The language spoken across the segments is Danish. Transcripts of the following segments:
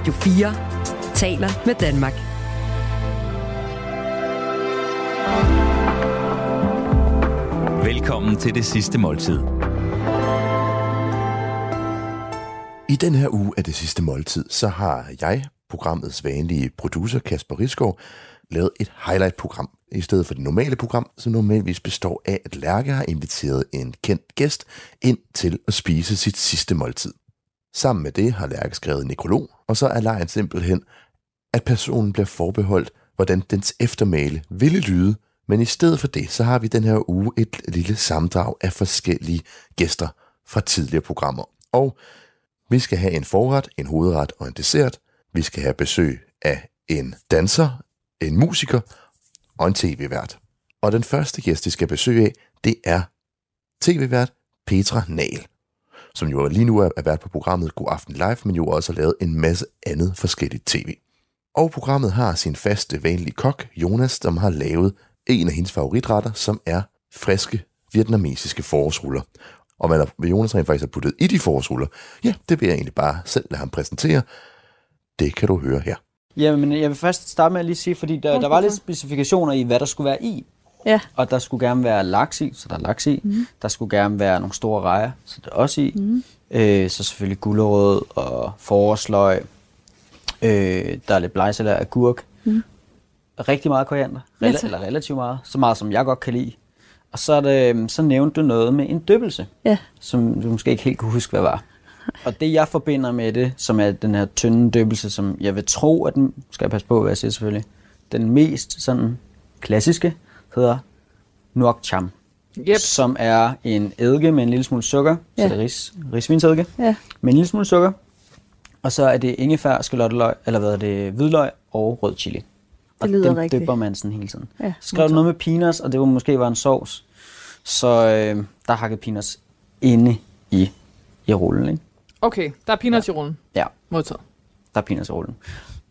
Radio 4 taler med Danmark. Velkommen til det sidste måltid. I den her uge af det sidste måltid, så har jeg, programmets vanlige producer Kasper Riskov, lavet et highlight-program, i stedet for det normale program, som normalvis består af, at Lærke har inviteret en kendt gæst ind til at spise sit sidste måltid. Sammen med det har Lærke skrevet en nekrolog, og så er lejen simpelthen, at personen bliver forbeholdt, hvordan dens eftermæle ville lyde, men i stedet for det, så har vi den her uge et lille samdrag af forskellige gæster fra tidligere programmer. Og vi skal have en forret, en hovedret og en dessert. Vi skal have besøg af en danser, en musiker og en tv-vært. Og den første gæst, vi skal besøge af, det er tv-vært Petra Nahl, som jo lige nu er vært på programmet God Aften Live, men jo også har lavet en masse andet forskelligt tv. Og programmet har sin faste, vanlige kok, Jonas, som har lavet en af hendes favoritretter, som er friske vietnamesiske forårsruller. Og hvad Jonas rent faktisk har puttet i de forårsruller, ja, det vil jeg egentlig bare selv lade ham præsentere. Det kan du høre her. Jamen, jeg vil først starte med at lige sige, fordi der, der var lidt specifikationer i, hvad der skulle være i. Ja. Og der skulle gerne være laks i, så der er laks i. Mm. Der skulle gerne være nogle store rejer, så der er også i. Mm. Øh, så selvfølgelig gulerod og forårsløg. Øh, der er lidt blegsalat af agurk. Mm. Rigtig meget koriander. Rel- tak. eller relativt meget. Så meget, som jeg godt kan lide. Og så, er det, så nævnte du noget med en døbelse, Ja. som du måske ikke helt kunne huske, hvad var. Og det, jeg forbinder med det, som er den her tynde døbelse, som jeg vil tro, at den, skal jeg passe på, hvad jeg siger selvfølgelig, den mest sådan klassiske, hedder nuoc cham. Yep. Som er en eddike med en lille smule sukker, ja. Så det er ris, risvinsedike, Ja. med en lille smule sukker. Og så er det ingefær, skalotteløg, eller hvad er det, hvidløg og rød chili. Og lyder dem rigtigt. dypper man sådan hele tiden. Ja, Så skrev du noget med peanuts, og det var måske var en sovs. Så øh, der hakket peanuts inde i, i rullen, ikke? Okay, der er peanuts ja. i rullen. Ja, Modtaget. der er peanuts i rullen.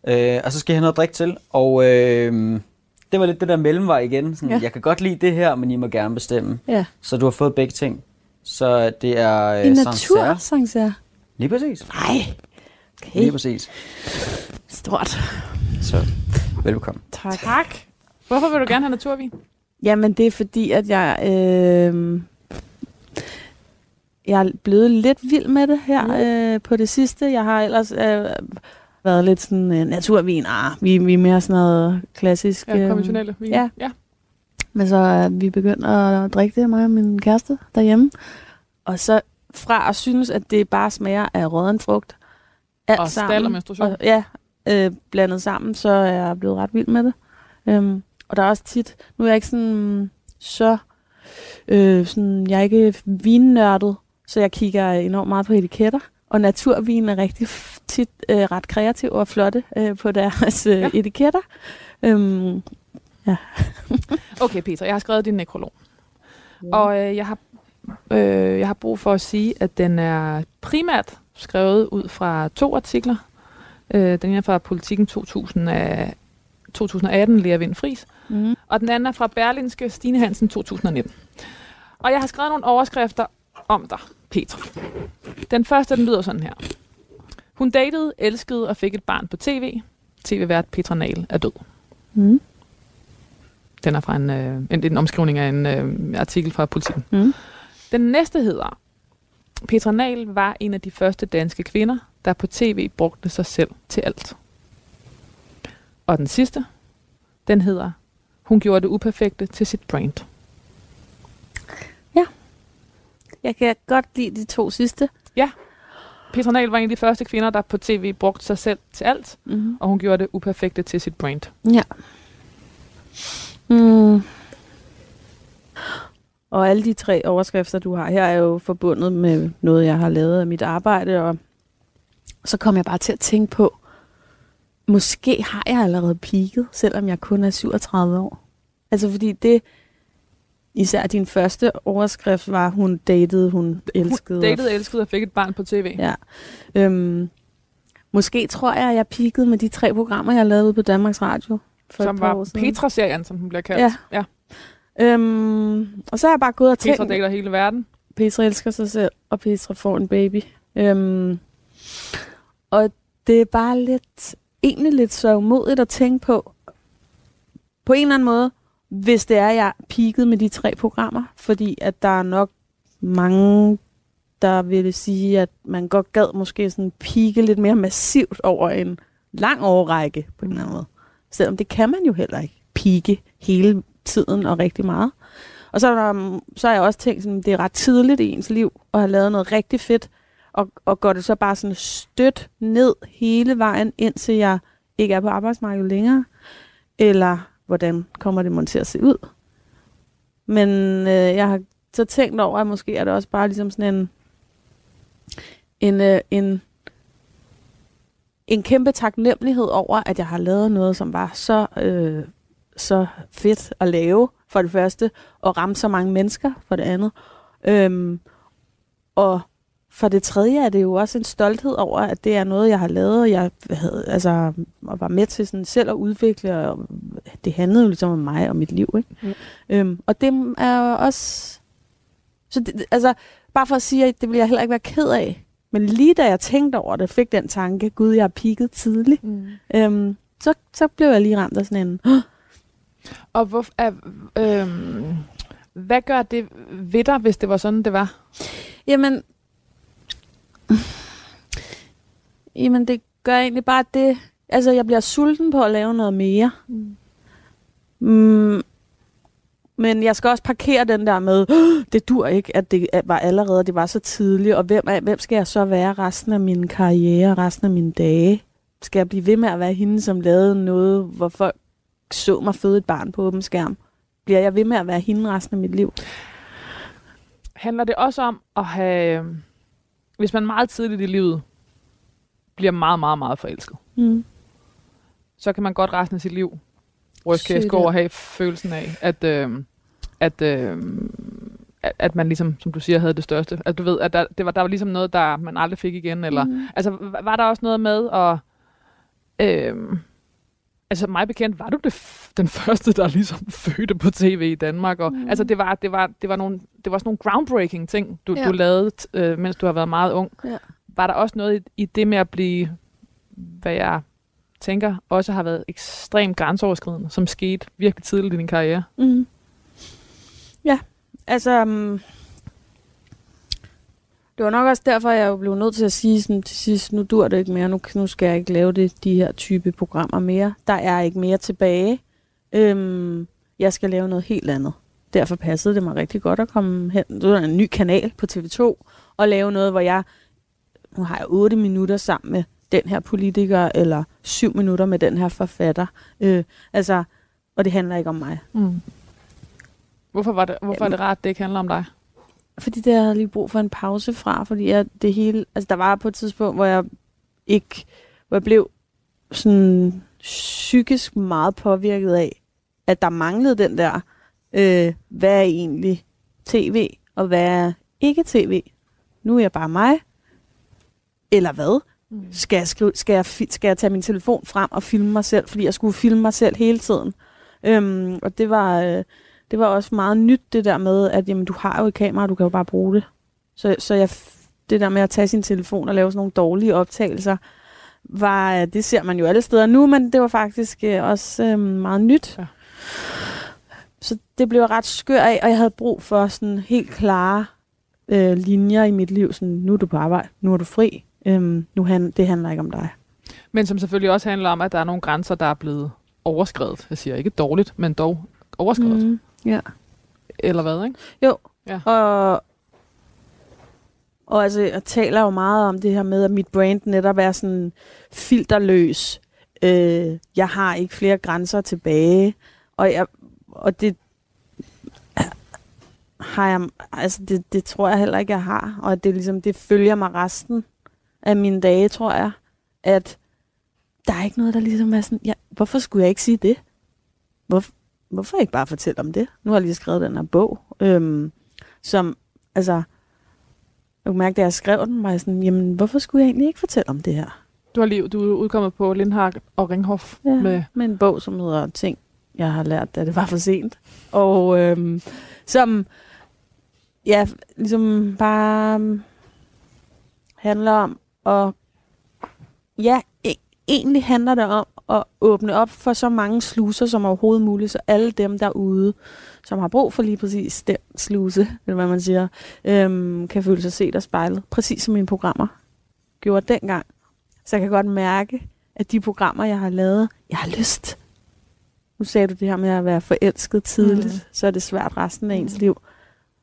Øh, og så skal jeg have noget drik til, og øh, det var lidt det der mellemvej igen. Sådan, ja. Jeg kan godt lide det her, men I må gerne bestemme. Ja. Så du har fået begge ting. Så det er øh, En Sancerre. natur, Sancerre. Lige præcis. Nej. Okay. Lige præcis. Stort. Så velbekomme. Tak. Tak. Hvorfor vil du gerne have naturvin? Jamen, det er fordi, at jeg... Øh, jeg er blevet lidt vild med det her Mm. øh, på det sidste. Jeg har ellers øh, været lidt sådan øh, naturvin. Ah, vi, vi er mere sådan noget klassisk. Ja, øh, konventionelle vin. ja. ja. Men så er vi begyndt at drikke det, mig og min kæreste derhjemme. Og så fra at synes, at det bare smager af rådden frugt. Alt Og sammen. og menstruation. Og, ja, øh, blandet sammen, så er jeg blevet ret vild med det. Øhm, og der er også tit, nu er jeg ikke sådan så, øh, sådan, jeg er ikke vinnørdet, så jeg kigger enormt meget på etiketter. Og naturvin er rigtig tit øh, ret kreative og flotte øh, på deres øh, Ja. ja. etiketter. Øhm, Okay, Peter, jeg har skrevet din nekrolog. Og øh, jeg, har, øh, jeg har brug for at sige, at den er primært skrevet ud fra to artikler. Øh, den ene er fra Politiken 2000 af 2018, Lea Vind Friis. mm, Og den anden er fra Berlinske Stine Hansen 2019. Og jeg har skrevet nogle overskrifter om dig, Petra. Den første, den lyder sådan her. Hun datede, elskede og fik et barn på tv. TV-vært Petra Nahl er død. mm, Den er fra en, øh, en, en omskrivning af en øh, artikel fra Politiken. mm. Den næste hedder, Petra Nahl var en af de første danske kvinder, der på tv brugte sig selv til alt. Og den sidste, den hedder, hun gjorde det uperfekte til sit brand. Jeg kan godt lide de to sidste. Petra Nahl var en af de første kvinder, der på tv brugte sig selv til alt, Mm. og hun gjorde det uperfekte til sit brand. Ja. Mm. Og alle de tre overskrifter, du har her, er jo forbundet med noget, jeg har lavet af mit arbejde, og så kom jeg bare til at tænke på, måske har jeg allerede peaked, selvom jeg kun er 37 år. Altså fordi det, især din første overskrift var, hun datede, hun elskede. Hun datede, elskede og fik et barn på tv. Ja. Øhm, måske tror jeg, at jeg peakede med de tre programmer, jeg lavede på Danmarks Radio. For som var. Petra-serien, som den bliver kaldt. Ja. ja. Øhm, og så har jeg bare gået og tænkt, Petra dater hele verden. Petra elsker sig selv, og Petra får en baby. Øhm, og det er bare lidt, egentlig lidt så umodigt at tænke på, på en eller anden måde, hvis det er, at jeg peaked med de tre programmer, fordi at der er nok mange, der vil sige, at man godt gad måske sådan pike lidt mere massivt over en lang overrække på en eller anden måde. Selvom det kan man jo heller ikke pike hele tiden og rigtig meget. Og så, er der, så har jeg også tænkt, at det er ret tidligt i ens liv at have lavet noget rigtig fedt, og, og går det så bare sådan stødt ned hele vejen, indtil jeg ikke er på arbejdsmarkedet længere? Eller hvordan kommer det til at se ud? Men øh, jeg har så tænkt over, at måske er det også bare ligesom sådan en, en, øh, en, en kæmpe taknemmelighed over, at jeg har lavet noget, som var så, øh, så fedt at lave, for det første, og ramme så mange mennesker, for det andet. Øhm, og for det tredje er det jo også en stolthed over, at det er noget, jeg har lavet, og jeg havde, altså, og var med til sådan selv at udvikle, og det handlede jo ligesom om mig og mit liv. Ikke? Mm. Øhm, og det er også... Så det, altså, bare for at sige, at det vil jeg heller ikke være ked af. Men lige da jeg tænkte over det, fik den tanke, gud, jeg har pigget tidligt, mm. øhm, så, så blev jeg lige ramt af sådan en... Og hvor, er, øhm, hvad gør det ved dig, hvis det var sådan, det var? Jamen, Jamen, det gør egentlig bare det. Altså, jeg bliver sulten på at lave noget mere. Mm. Mm, men jeg skal også parkere den der med, det dur ikke, at det var allerede, det var så tidligt, og hvem, hvem skal jeg så være resten af min karriere, resten af mine dage? Skal jeg blive ved med at være hende, som lavede noget, hvor folk så mig føde et barn på åben skærm? Bliver jeg ved med at være hende resten af mit liv? Handler det også om at have øhm, hvis man meget tidligt i livet bliver meget, meget, meget forelsket, mm. så kan man godt resten af sit liv worst case gå og have følelsen af, at, øh, at, øh, at, at man ligesom, som du siger, havde det største. At du ved, at der, det var, der var ligesom noget, der man aldrig fik igen. Eller, mm. Altså, var der også noget med at... Øh, altså mig bekendt, var du det den første, der ligesom fødte på tv i Danmark. Og, mm. Altså det var, det, var, det, var nogle, det var sådan nogle groundbreaking ting, du, ja. du lavede, øh, mens du har været meget ung. Ja. Var der også noget i, i det med at blive, hvad jeg tænker, også har været ekstremt grænseoverskridende, som skete virkelig tidligt i din karriere? Mm. Ja, altså... Um det var nok også derfor, jeg blev nødt til at sige sådan, til sidst, nu dur det ikke mere, nu, nu skal jeg ikke lave det, de her type programmer mere. Der er ikke mere tilbage. Øhm, jeg skal lave noget helt andet. Derfor passede det mig rigtig godt at komme hen. Det var en ny kanal på TV2, og lave noget, hvor jeg, nu har jeg otte minutter sammen med den her politiker, eller syv minutter med den her forfatter. Øh, altså, og det handler ikke om mig. Mm. Hvorfor, var det, hvorfor er det rart, at det ikke handler om dig? Fordi det havde jeg lige brug for en pause fra, fordi jeg, det hele, altså der var på et tidspunkt, hvor jeg ikke, hvor jeg blev sådan psykisk meget påvirket af, at der manglede den der, øh, hvad er egentlig tv, og hvad er ikke tv? Nu er jeg bare mig. Eller hvad? Mm. Skal, jeg skrive, skal, jeg, skal jeg tage min telefon frem og filme mig selv, fordi jeg skulle filme mig selv hele tiden? Øhm, og det var, øh, det var også meget nyt, det der med, at jamen, du har jo et kamera, du kan jo bare bruge det. Så, så jeg, det der med at tage sin telefon og lave sådan nogle dårlige optagelser, var, det ser man jo alle steder nu, men det var faktisk øh, også øh, meget nyt. Ja. Så det blev ret skør af, og jeg havde brug for sådan helt klare øh, linjer i mit liv. Sådan, nu er du på arbejde, nu er du fri, øhm, nu han, det handler ikke om dig. Men som selvfølgelig også handler om, at der er nogle grænser, der er blevet overskrevet. Jeg siger ikke dårligt, men dog overskrevet. Mm. Ja. Eller hvad, ikke? Jo. Ja. Og, og altså, jeg taler jo meget om det her med, at mit brand netop er sådan filterløs. Øh, jeg har ikke flere grænser tilbage. Og, jeg, og det har jeg, altså det, det tror jeg heller ikke, jeg har. Og det, ligesom, det følger mig resten af mine dage, tror jeg. At der er ikke noget, der ligesom er sådan, ja, hvorfor skulle jeg ikke sige det? Hvorfor, hvorfor ikke bare fortælle om det? Nu har jeg lige skrevet den her bog, øhm, som, altså, jeg kunne mærke, da jeg skrev den, var jeg sådan, jamen, hvorfor skulle jeg egentlig ikke fortælle om det her? Du har lige, du er udkommet på Lindhardt og Ringhof ja, med... med en bog, som hedder Ting, jeg har lært, da det var for sent. Og øhm, som, ja, ligesom bare handler om at, ja, egentlig handler det om at åbne op for så mange sluser som overhovedet muligt, så alle dem derude, som har brug for lige præcis den sluse, eller hvad man siger, øhm, kan føle sig set og spejlet. Præcis som mine programmer gjorde dengang. Så jeg kan godt mærke, at de programmer, jeg har lavet, jeg har lyst. Nu sagde du det her med at være forelsket tidligt, mm. så er det svært resten af ens liv.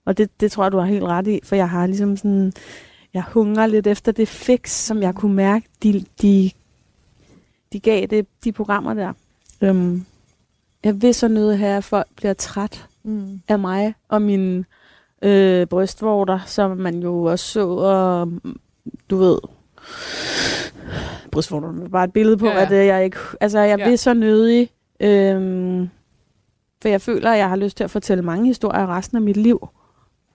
Og det, det tror jeg, du har helt ret i, for jeg har ligesom sådan, jeg hungrer lidt efter det fix, som jeg kunne mærke, de, de, de gav det, de programmer der. Øhm, jeg vil så nødt have, at folk bliver træt mm. af mig og mine øh, brystvorter, som man jo også så, og du ved, brystvorterne bare et billede på, ja, ja. at øh, jeg ikke, altså jeg ja. vil så nødig, øhm, for jeg føler, at jeg har lyst til at fortælle mange historier resten af mit liv,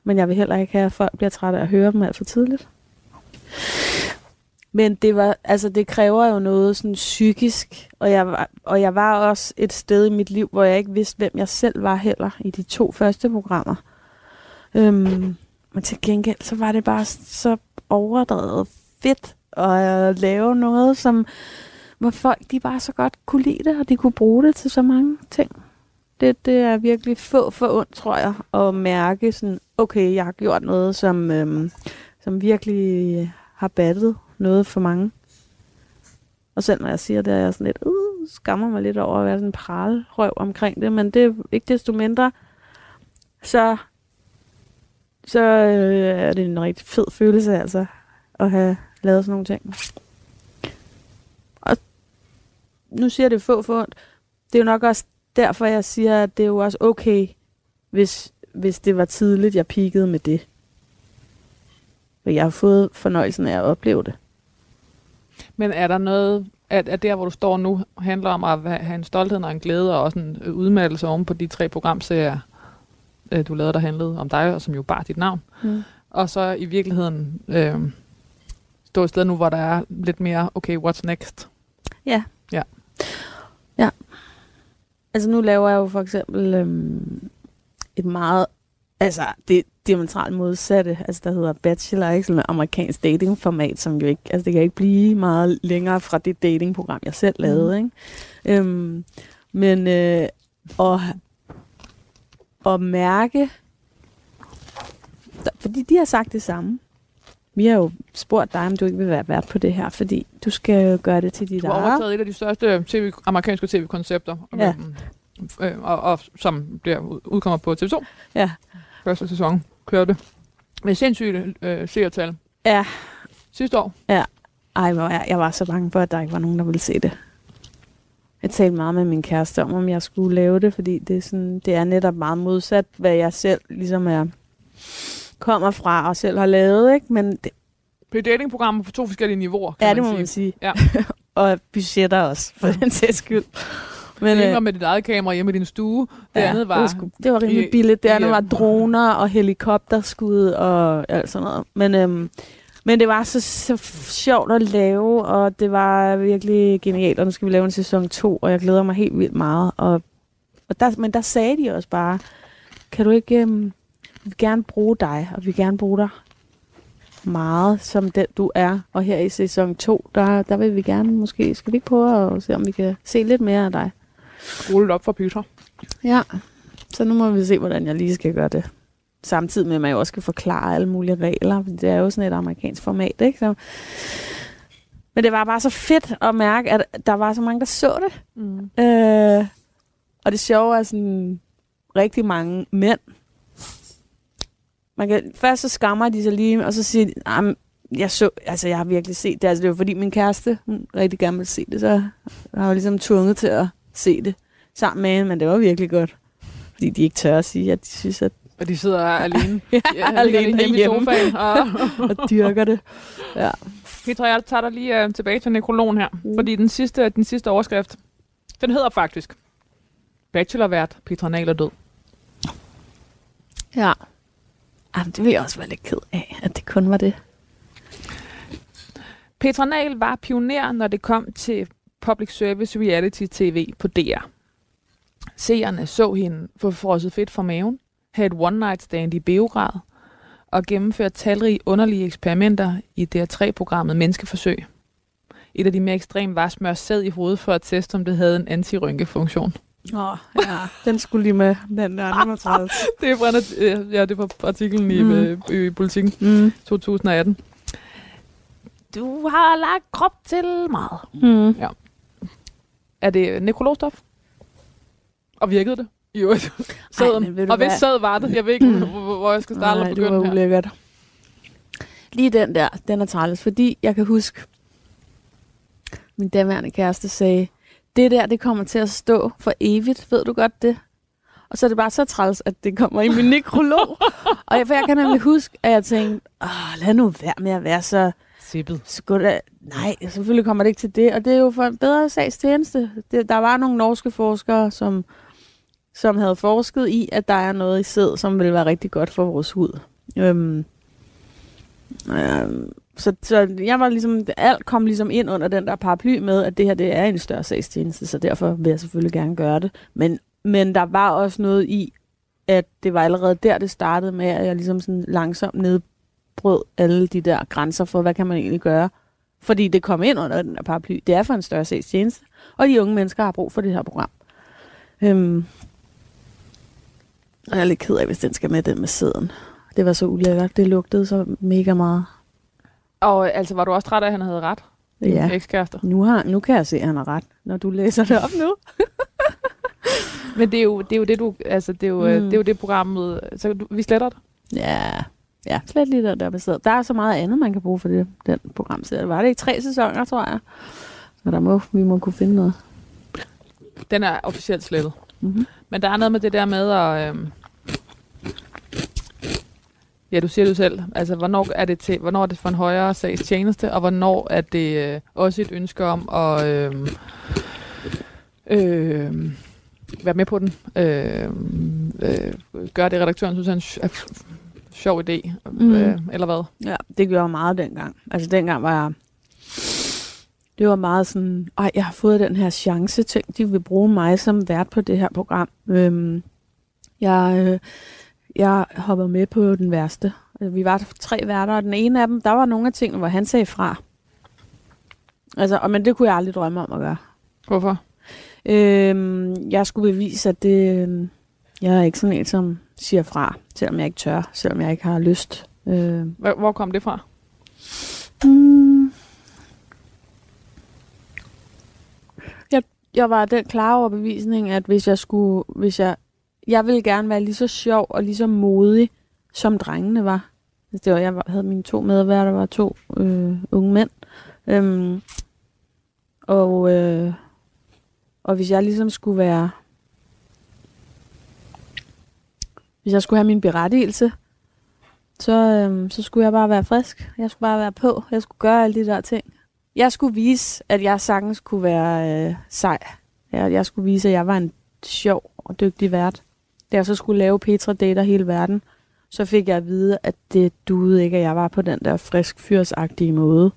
men jeg vil heller ikke have, at folk bliver trætte af at høre dem alt for tidligt. Men det var, altså det kræver jo noget sådan psykisk, og jeg, var, og jeg var også et sted i mit liv, hvor jeg ikke vidste, hvem jeg selv var heller i de to første programmer. Øhm, men til gengæld, så var det bare så overdrevet fedt at lave noget, som, hvor folk de bare så godt kunne lide det, og de kunne bruge det til så mange ting. Det, det er virkelig få for ondt, tror jeg, at mærke sådan, okay, jeg har gjort noget, som, øhm, som virkelig har battet noget for mange. Og selv når jeg siger det, er jeg sådan lidt, uh, skammer mig lidt over at være sådan en pralrøv omkring det, men det er ikke desto mindre, så, så øh, er det en rigtig fed følelse, altså, at have lavet sådan nogle ting. Og nu siger det få for ondt. Det er jo nok også derfor, jeg siger, at det er jo også okay, hvis, hvis det var tidligt, jeg peakede med det. For jeg har fået fornøjelsen af at opleve det. Men er der noget, at, at der, hvor du står nu, handler om at have en stolthed og en glæde, og også en udmattelse oven på de tre programserier, øh, du lavede, der handlede om dig, og som jo bare dit navn. Mm. Og så i virkeligheden øh, stå et sted nu, hvor der er lidt mere, okay, what's next? Ja. Ja. Ja. Altså nu laver jeg jo for eksempel øhm, et meget, altså det diametralt modsatte, altså der hedder Bachelor, ikke? Sådan et amerikansk datingformat, som jo ikke, altså det kan ikke blive meget længere fra det datingprogram, jeg selv lavede, mm. ikke? Øhm, men øh, at, at mærke, fordi de har sagt det samme. Vi har jo spurgt dig, om du ikke vil være vært på det her, fordi du skal gøre det til dit eget. Du har overtaget et af de største TV, amerikanske tv-koncepter, ja. øh, og, og, som bliver udkommer på TV2. Ja. Første sæson kørte med sindssyge øh, seertal. Ja. Sidste år. Ja. Ej, jeg, jeg var så bange for, at der ikke var nogen, der ville se det. Jeg talte meget med min kæreste om, om jeg skulle lave det, fordi det er, sådan, det er netop meget modsat, hvad jeg selv ligesom er kommer fra og selv har lavet, ikke? Men det, det er datingprogrammer på to forskellige niveauer, kan Ja, det må man sige. Ja. og budgetter også, for den sags skyld. Men, det ene var med dit eget kamera hjemme i din stue. Det ja, andet var... Det var, sgu, det var rimelig billigt. Det andet var droner og helikopterskud og alt sådan noget. Men, øhm, men det var så, så sjovt at lave, og det var virkelig genialt. Og nu skal vi lave en sæson 2, og jeg glæder mig helt vildt meget. Og, og der, men der sagde de også bare, kan du ikke... Øhm, vi vil gerne bruge dig, og vi vil gerne bruge dig meget som den du er. Og her i sæson 2, der, der vil vi gerne måske, skal vi ikke prøve at se, om vi kan se lidt mere af dig. Rulle op for Peter. Ja, så nu må vi se, hvordan jeg lige skal gøre det. Samtidig med, at man jo også skal forklare alle mulige regler. Det er jo sådan et amerikansk format, ikke? Så men det var bare så fedt at mærke, at der var så mange, der så det. Mm. Øh, og det sjove er sådan rigtig mange mænd, man kan, først så skammer de sig lige, og så siger de, jeg så, altså jeg har virkelig set det. Altså det var fordi min kæreste, hun rigtig gerne ville se det, så jeg var ligesom tvunget til at se det sammen med hende, men det var virkelig godt. Fordi de ikke tør at sige, at de synes, at... Og de sidder alene, ja, ja, alene hjemme i sofaen og, og dyrker det. Ja. Petra, jeg tager dig lige uh, tilbage til nekrologen her, mm. fordi den sidste, den sidste overskrift, den hedder faktisk Bachelorvært Petra Nahl er død. Ja. Jamen, det vil jeg også være lidt ked af, at det kun var det. Petra Nahl var pioner, når det kom til public service reality tv på DR. Seerne så hende få frosset fedt fra maven, have et one-night stand i Beograd og gennemføre talrige underlige eksperimenter i DR3-programmet Menneskeforsøg. Et af de mere ekstreme var at smøre sæd i hovedet for at teste, om det havde en antirynkefunktion. Åh, oh, ja. Den skulle lige med, den der. Den var træls. Det er fra, øh, ja, det er fra artiklen i, Mm. mm. i, i Politiken Mm. 2018. Du har lagt krop til meget. Mm. Er det nekrologstof? Og virkede det? Jo, sæden. Og hvis sæd var det, jeg ved ikke, hvor, hvor jeg skal starte Nej, og det var begynde her. ulækkert. Lige den der, den er træls, fordi jeg kan huske, min daværende kæreste sagde, det der, det kommer til at stå for evigt, ved du godt det? Og så er det bare så træls, at det kommer i min nekrolog. og jeg, for jeg kan nemlig huske, at jeg tænkte, Åh, lad nu være med at være så Sippet. Skulle da, øh, nej, selvfølgelig kommer det ikke til det. Og det er jo for en bedre sags tjeneste. Det, der var nogle norske forskere, som, som havde forsket i, at der er noget i sæd, som vil være rigtig godt for vores hud. Øhm, øhm, så, så jeg var ligesom, alt kom ligesom ind under den der paraply med, at det her det er en større sagstjeneste, så derfor vil jeg selvfølgelig gerne gøre det. Men, men der var også noget i, at det var allerede der, det startede med, at jeg ligesom sådan langsomt nedbrød alle de der grænser for, hvad kan man egentlig gøre. Fordi det kom ind under den der paraply. Det er for en større sagstjeneste, og de unge mennesker har brug for det her program. Øhm, og jeg er lidt ked af, hvis den skal med den med sæden. Det var så ulækkert. Det lugtede så mega meget. Og øh, altså, var du også træt af, at han havde ret? Ja. ekskæreste. Nu, har, nu kan jeg se, at han har ret, når du læser det op nu. Men det er jo det, er jo det du, altså, det er jo, mm. Mm. det er jo det programmet, så du, vi sletter det. Ja, ja slet lige der, der sæd. Der er så meget andet, man kan bruge for det, den program. Så var det i tre sæsoner, tror jeg. Så der må, vi må kunne finde noget. Den er officielt slettet. Mm-hmm. Men der er noget med det der med at... Øhm, ja, du siger det jo selv. Altså, hvornår er det, til, hvornår er det for en højere sags tjeneste, og hvornår er det øh, også et ønske om at øh, øh, være med på den. Øh, øh, gøre det, redaktøren synes er er f- sjov idé, Mm. øh, eller hvad? Ja, det gjorde jeg meget dengang. Altså dengang var jeg... Det var meget sådan, ej, jeg har fået den her chance, tænk, de vil bruge mig som vært på det her program. Øhm, jeg, øh, jeg hoppede med på den værste. Vi var tre værter, og den ene af dem, der var nogle af tingene, hvor han sagde fra. Altså, og, men det kunne jeg aldrig drømme om at gøre. Hvorfor? Øhm, jeg skulle bevise, at det, øhm, jeg er ikke sådan en, som siger fra, selvom jeg ikke tør, selvom jeg ikke har lyst. Øh, Hvor, hvor kom det fra? Mm. Jeg, jeg var den klare overbevisning, at hvis jeg skulle, hvis jeg, jeg ville gerne være lige så sjov og lige så modig, som drengene var. Altså, Det var, jeg havde mine to medværter, var to øh, unge mænd. Øhm, og, øh, og hvis jeg ligesom skulle være, hvis jeg skulle have min berettigelse, så, øhm, så skulle jeg bare være frisk. Jeg skulle bare være på. Jeg skulle gøre alle de der ting. Jeg skulle vise, at jeg sagtens kunne være øh, sej. Jeg, jeg skulle vise, at jeg var en sjov og dygtig vært. Da jeg så skulle lave Petra Dater hele verden, så fik jeg at vide, at det duede ikke, at jeg var på den der frisk fyrsagtige måde.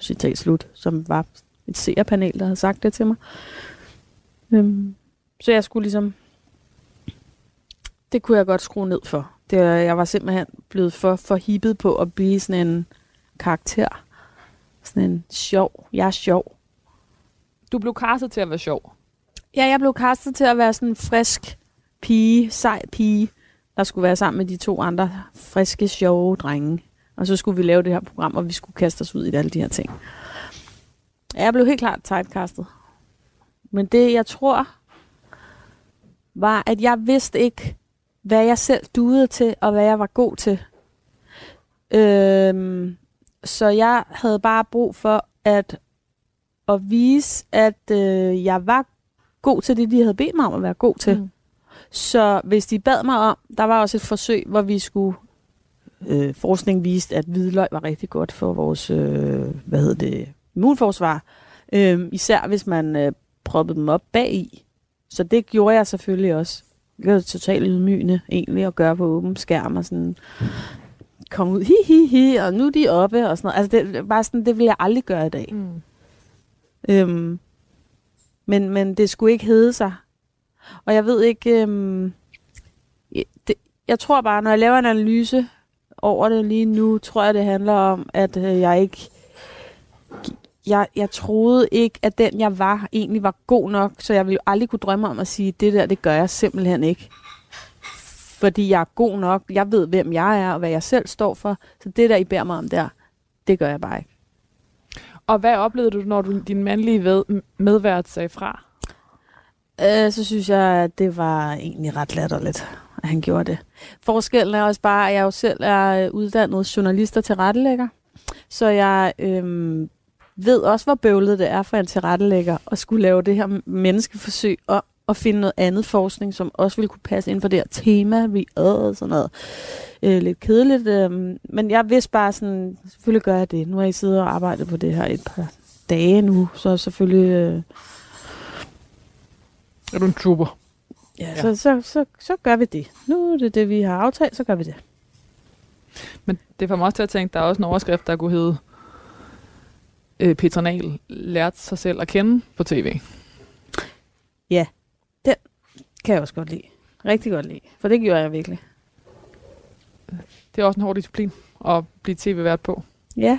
Citat slut, som var et seerpanel, der havde sagt det til mig. Øhm, så jeg skulle ligesom... Det kunne jeg godt skrue ned for. Det, jeg var simpelthen blevet for, for hippet på at blive sådan en karakter. Sådan en sjov. Jeg er sjov. Du blev castet til at være sjov. Ja, jeg blev kastet til at være sådan en frisk pige, sej pige, der skulle være sammen med de to andre friske, sjove drenge. Og så skulle vi lave det her program, og vi skulle kaste os ud i alle de her ting. Jeg blev helt klart typecastet. Men det, jeg tror, var, at jeg vidste ikke, hvad jeg selv duede til, og hvad jeg var god til. Øhm, så jeg havde bare brug for at, at vise, at øh, jeg var god til det, de havde bedt mig om at være god til. Mm. Så hvis de bad mig om, der var også et forsøg, hvor vi skulle, øh, forskning viste, at hvidløg var rigtig godt for vores, øh, hvad hedder det, immunforsvar. Øh, især hvis man øh, proppede dem op bag i. Så det gjorde jeg selvfølgelig også. Det var totalt ydmygende egentlig at gøre på åben skærm og sådan kom ud, hi, hi, hi, og nu er de oppe og sådan noget. Altså det, bare sådan, det vil jeg aldrig gøre i dag. Mm. Øhm, men, men det skulle ikke hedde sig. Og jeg ved ikke... Øhm, det, jeg tror bare, når jeg laver en analyse over det lige nu, tror jeg, det handler om, at øh, jeg ikke... jeg, jeg troede ikke, at den, jeg var, egentlig var god nok, så jeg ville jo aldrig kunne drømme om at sige, det der, det gør jeg simpelthen ikke. Fordi jeg er god nok, jeg ved, hvem jeg er, og hvad jeg selv står for, så det der, I beder mig om der, det gør jeg bare ikke. Og hvad oplevede du, når du, din mandlige ved, medvært sagde fra? Øh, så synes jeg, at det var egentlig ret latterligt, at han gjorde det. Forskellen er også bare, at jeg jo selv er uddannet journalist og tilrettelægger. Så jeg øhm, ved også, hvor bøvlet det er for en tilrettelægger at skulle lave det her menneskeforsøg og, og finde noget andet forskning, som også ville kunne passe ind for det her tema, vi og sådan noget. Øh, lidt kedeligt. Øh, men jeg vidste bare sådan, selvfølgelig gør jeg det. Nu har jeg siddet og arbejdet på det her et par dage nu, så selvfølgelig... Øh, Er du en trooper? Ja, ja. Så, så, så, så gør vi det. Nu er det det, vi har aftalt, så gør vi det. Men det får mig også til at tænke, der er også en overskrift, der kunne hedde øh, Petra Nahl lærte sig selv at kende på tv. Kan jeg også godt lide. Rigtig godt lide. For det gjorde jeg virkelig. Det er også en hård disciplin at blive tv-vært på. Ja.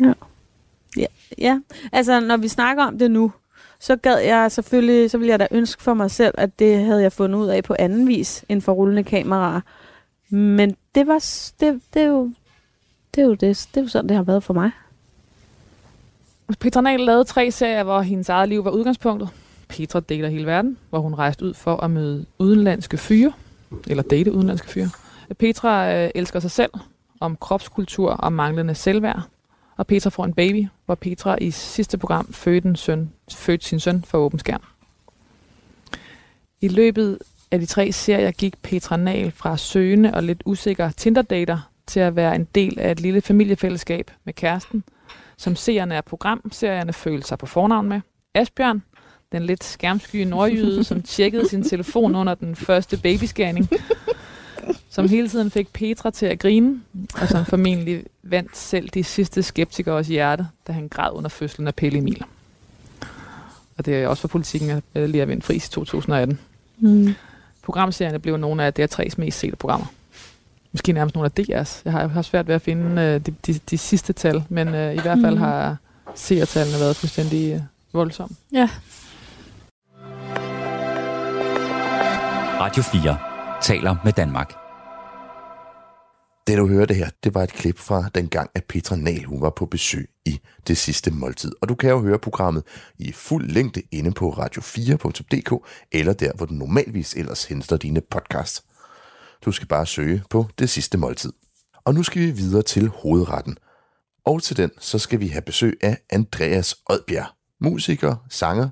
Ja. Ja, ja. Altså, når vi snakker om det nu, så gad jeg selvfølgelig, så ville jeg da ønske for mig selv, at det havde jeg fundet ud af på anden vis end for rullende kameraer. Men det var, det, det er jo, det er jo det, det er jo sådan, det har været for mig. Petra Nahl lavede tre serier, hvor hendes eget liv var udgangspunktet. Petra deler hele verden, hvor hun rejste ud for at møde udenlandske fyre, eller date udenlandske fyre. Petra øh, elsker sig selv, om kropskultur og manglende selvværd. Og Petra får en baby, hvor Petra i sidste program fødte, en søn, fødte sin søn for åben skærm. I løbet af de tre serier gik Petra Nahl fra søgende og lidt usikker Tinder-dater til at være en del af et lille familiefællesskab med kæresten, som seerne af programserierne følte sig på fornavn med. Asbjørn, den lidt skærmsky nordjyde, som tjekkede sin telefon under den første babyscanning, som hele tiden fik Petra til at grine, og som formentlig vandt selv de sidste skeptikeres hjerte, da han græd under fødslen af Pelle Emil. Og det er også for politikken, at lige at vinde fris i 2018. Mm. Programserierne blev nogle af DR3's mest sete programmer. Måske nærmest nogle af DR's. Jeg har, jeg har svært ved at finde øh, de, de, de sidste tal, men øh, i hvert fald Mhm. har seertallene været fuldstændig øh, voldsomme. Ja. Radio 4 taler med Danmark. Det du hører det her, det var et klip fra den gang, at Petra Nahl hun var på besøg i det sidste måltid. Og du kan jo høre programmet i fuld længde inde på radio4.dk, eller der, hvor du normalvis ellers henter dine podcasts. Du skal bare søge på det sidste måltid. Og nu skal vi videre til hovedretten. Og til den, så skal vi have besøg af Andreas Odbjerg, musiker, sanger,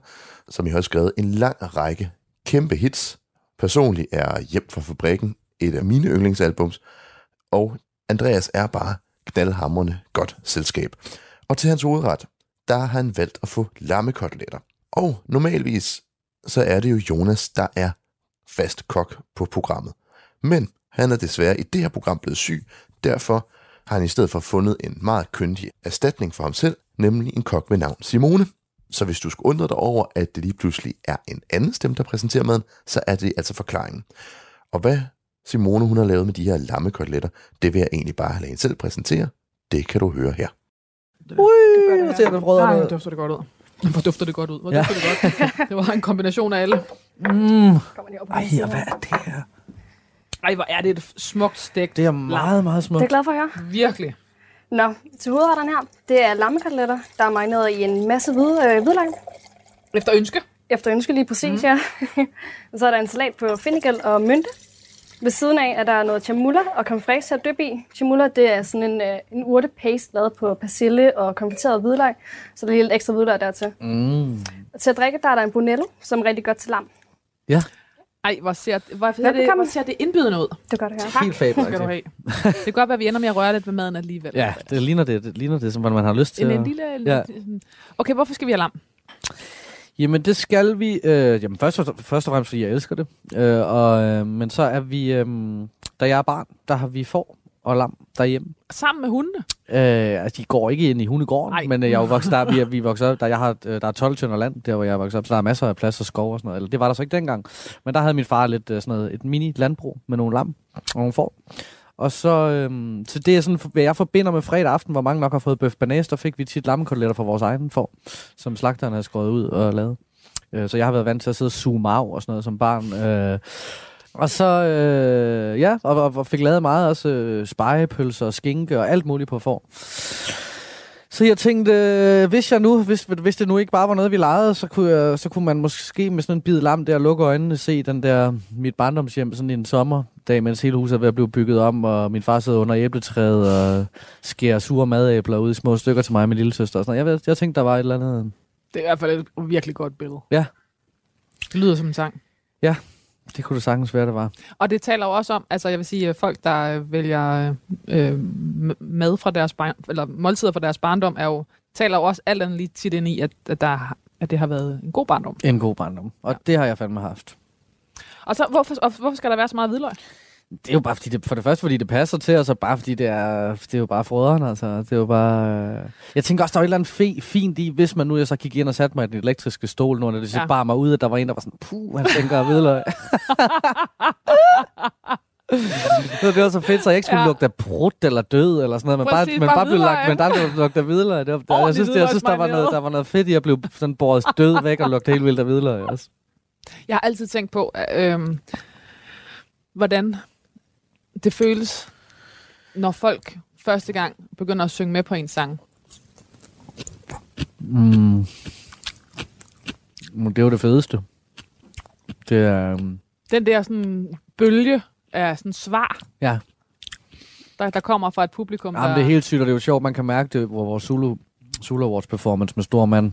som I har skrevet en lang række kæmpe hits. Personligt er Hjem fra fabrikken et af mine yndlingsalbums, og Andreas er bare knaldhamrende godt selskab. Og til hans hovedret, der har han valgt at få lammekoteletter. Og normalvis, så er det jo Jonas, der er fast kok på programmet. Men han er desværre i det her program blevet syg, derfor har han i stedet for fundet en meget køndig erstatning for ham selv, nemlig en kok ved navn Simone. Så hvis du skulle undre dig over, at det lige pludselig er en anden stemme, der præsenterer maden, så er det altså forklaringen. Og hvad Simone hun har lavet med de her lammekoteletter, det vil jeg egentlig bare lade hende selv præsentere. Det kan du høre her. Ui, hvor ser det Nej, ud. hvor dufter det godt ud. Hvor dufter det godt ud. Hvor Ja. dufter det godt. Det var en kombination af alle. Mm. Ej, og hvad her. er det her? Ej, hvor er det et smukt stegt. Det er meget, meget Det er smukt. glad for at høre. Virkelig. Nå, til hovedretterne her, det er lammekoteletter, der er marineret i en masse hvid, øh, hvidløg. Efter ønske. Efter ønske lige præcis, mm. ja. og så er der en salat på fennikel og mynte. Ved siden af er der noget chamulla og til at dyppe i. Chamulla, det er sådan en, øh, en urtepaste lavet på persille og konfiteret hvidløg. Så der er lige lidt ekstra hvidløg dertil. Mm. Og til at drikke, der er der en bonello, som er rigtig godt til lam. Ja, Ej, hvor ser, hvor, ser det, hvor ser det indbydende ud. Det er godt at høre. helt fabelagtigt. Det kan godt være, at vi ender med at røre lidt ved maden alligevel. Ja, det ligner det, det ligner det, som man har lyst til. En, en lille... Ja. Ja. Okay, hvorfor skal vi have lam? Jamen, det skal vi. Øh, jamen, først og, først og fremmest, fordi jeg elsker det. Øh, og, øh, men så er vi, øh, da jeg er barn, der har vi får og lam derhjemme. Sammen med hundene. Øh, altså, de går ikke ind i hundegården, Nej. men øh, jeg er jo vokset, der, vi, er, vi vokset op, der, jeg har, øh, der er 12 tønder land, der hvor jeg er vokset op, så der er masser af plads og skov og sådan noget. Eller, det var der så ikke dengang. Men der havde min far lidt øh, sådan noget, et mini landbrug med nogle lam og nogle får. Og så, øhm, så det er sådan, hvad jeg forbinder med fredag aften, hvor mange nok har fået bøf banæs, der fik vi tit lammekoteletter fra vores egen for, som slagteren havde skåret ud og lavet. Øh, så jeg har været vant til at sidde og zoome af og sådan noget som barn. Øh, og så, øh, ja, og, og, fik lavet meget også øh, spejepølser og skinke og alt muligt på for. Så jeg tænkte, øh, hvis jeg nu, hvis, hvis det nu ikke bare var noget, vi legede, så kunne, jeg, så kunne man måske med sådan en bid lam der lukke øjnene se den der, mit barndomshjem sådan en sommerdag, mens hele huset er ved at blive bygget om, og min far sidder under æbletræet og skærer sure madæbler ud i små stykker til mig og min lille søster. Og sådan noget. Jeg, jeg tænkte, der var et eller andet... Det er i hvert fald et virkelig godt billede. Ja. Det lyder som en sang. Det kunne det sagtens være, det var. Og det taler jo også om, altså jeg vil sige, folk, der øh, vælger øh, mad fra deres barn, eller måltider fra deres barndom, er jo, taler jo også alt andet lige tit ind i, at, at, der, at det har været en god barndom. En god barndom. Og ja. det har jeg fandme haft. Og så hvorfor, og hvorfor skal der være så meget hvidløg? Det er jo bare fordi det, for det første, fordi det passer til, og så bare fordi det er, det er jo bare froderen, altså. Det er jo bare... øh. Jeg tænker også, der var et eller andet fe, fint i, hvis man nu jeg så gik ind og satte mig i den elektriske stol, når det så Ja. bare mig ud, at der var en, der var sådan, puh, han tænker af hvidløg. det var så fedt, så jeg ikke skulle Ja. lugte af brud eller død eller sådan noget, men Præcis, bare, men bare bare blev lagt, men der lugte af hvidløg. Det var, der, jeg, synes, det, jeg synes, der var, noget, der var noget fedt i at blive sådan båret død væk og lugte helt vildt af hvidløg også. Jeg har altid tænkt på, øh, hvordan det føles, når folk første gang begynder at synge med på en sang. Mm. Det er jo det fedeste. Det er... Um, Den der sådan bølge af sådan svar, ja, der, der kommer fra et publikum. Jamen, der, det er helt sygt, og det er jo sjovt, man kan mærke det, hvor vores Zulu, Zulu Awards performance med stor mand.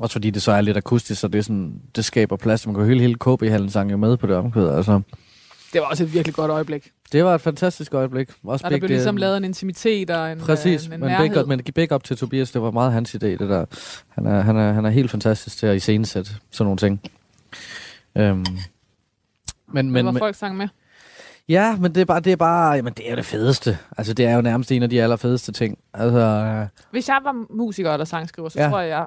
Også fordi det så er lidt akustisk, så det, er sådan, det skaber plads. Man kan jo hele, hele KB-hallen sang jo med på det omkvæd. Altså, det var også et virkelig godt øjeblik. det var et fantastisk øjeblik. Også Og der blev det- ligesom lavet en intimitet og en, Præcis, øh, en men nærhed. big men big up til Tobias, det var meget hans idé, det der. Han er, han er, han er helt fantastisk til at iscenesætte sådan nogle ting. Øhm, men, Men, hvor men, folk sang med. ja, men det er bare, det er bare, jamen det er jo det fedeste. Altså det er jo nærmest en af de allerfedeste ting. Altså, øh, Hvis jeg var musiker eller sangskriver, så Ja. tror jeg,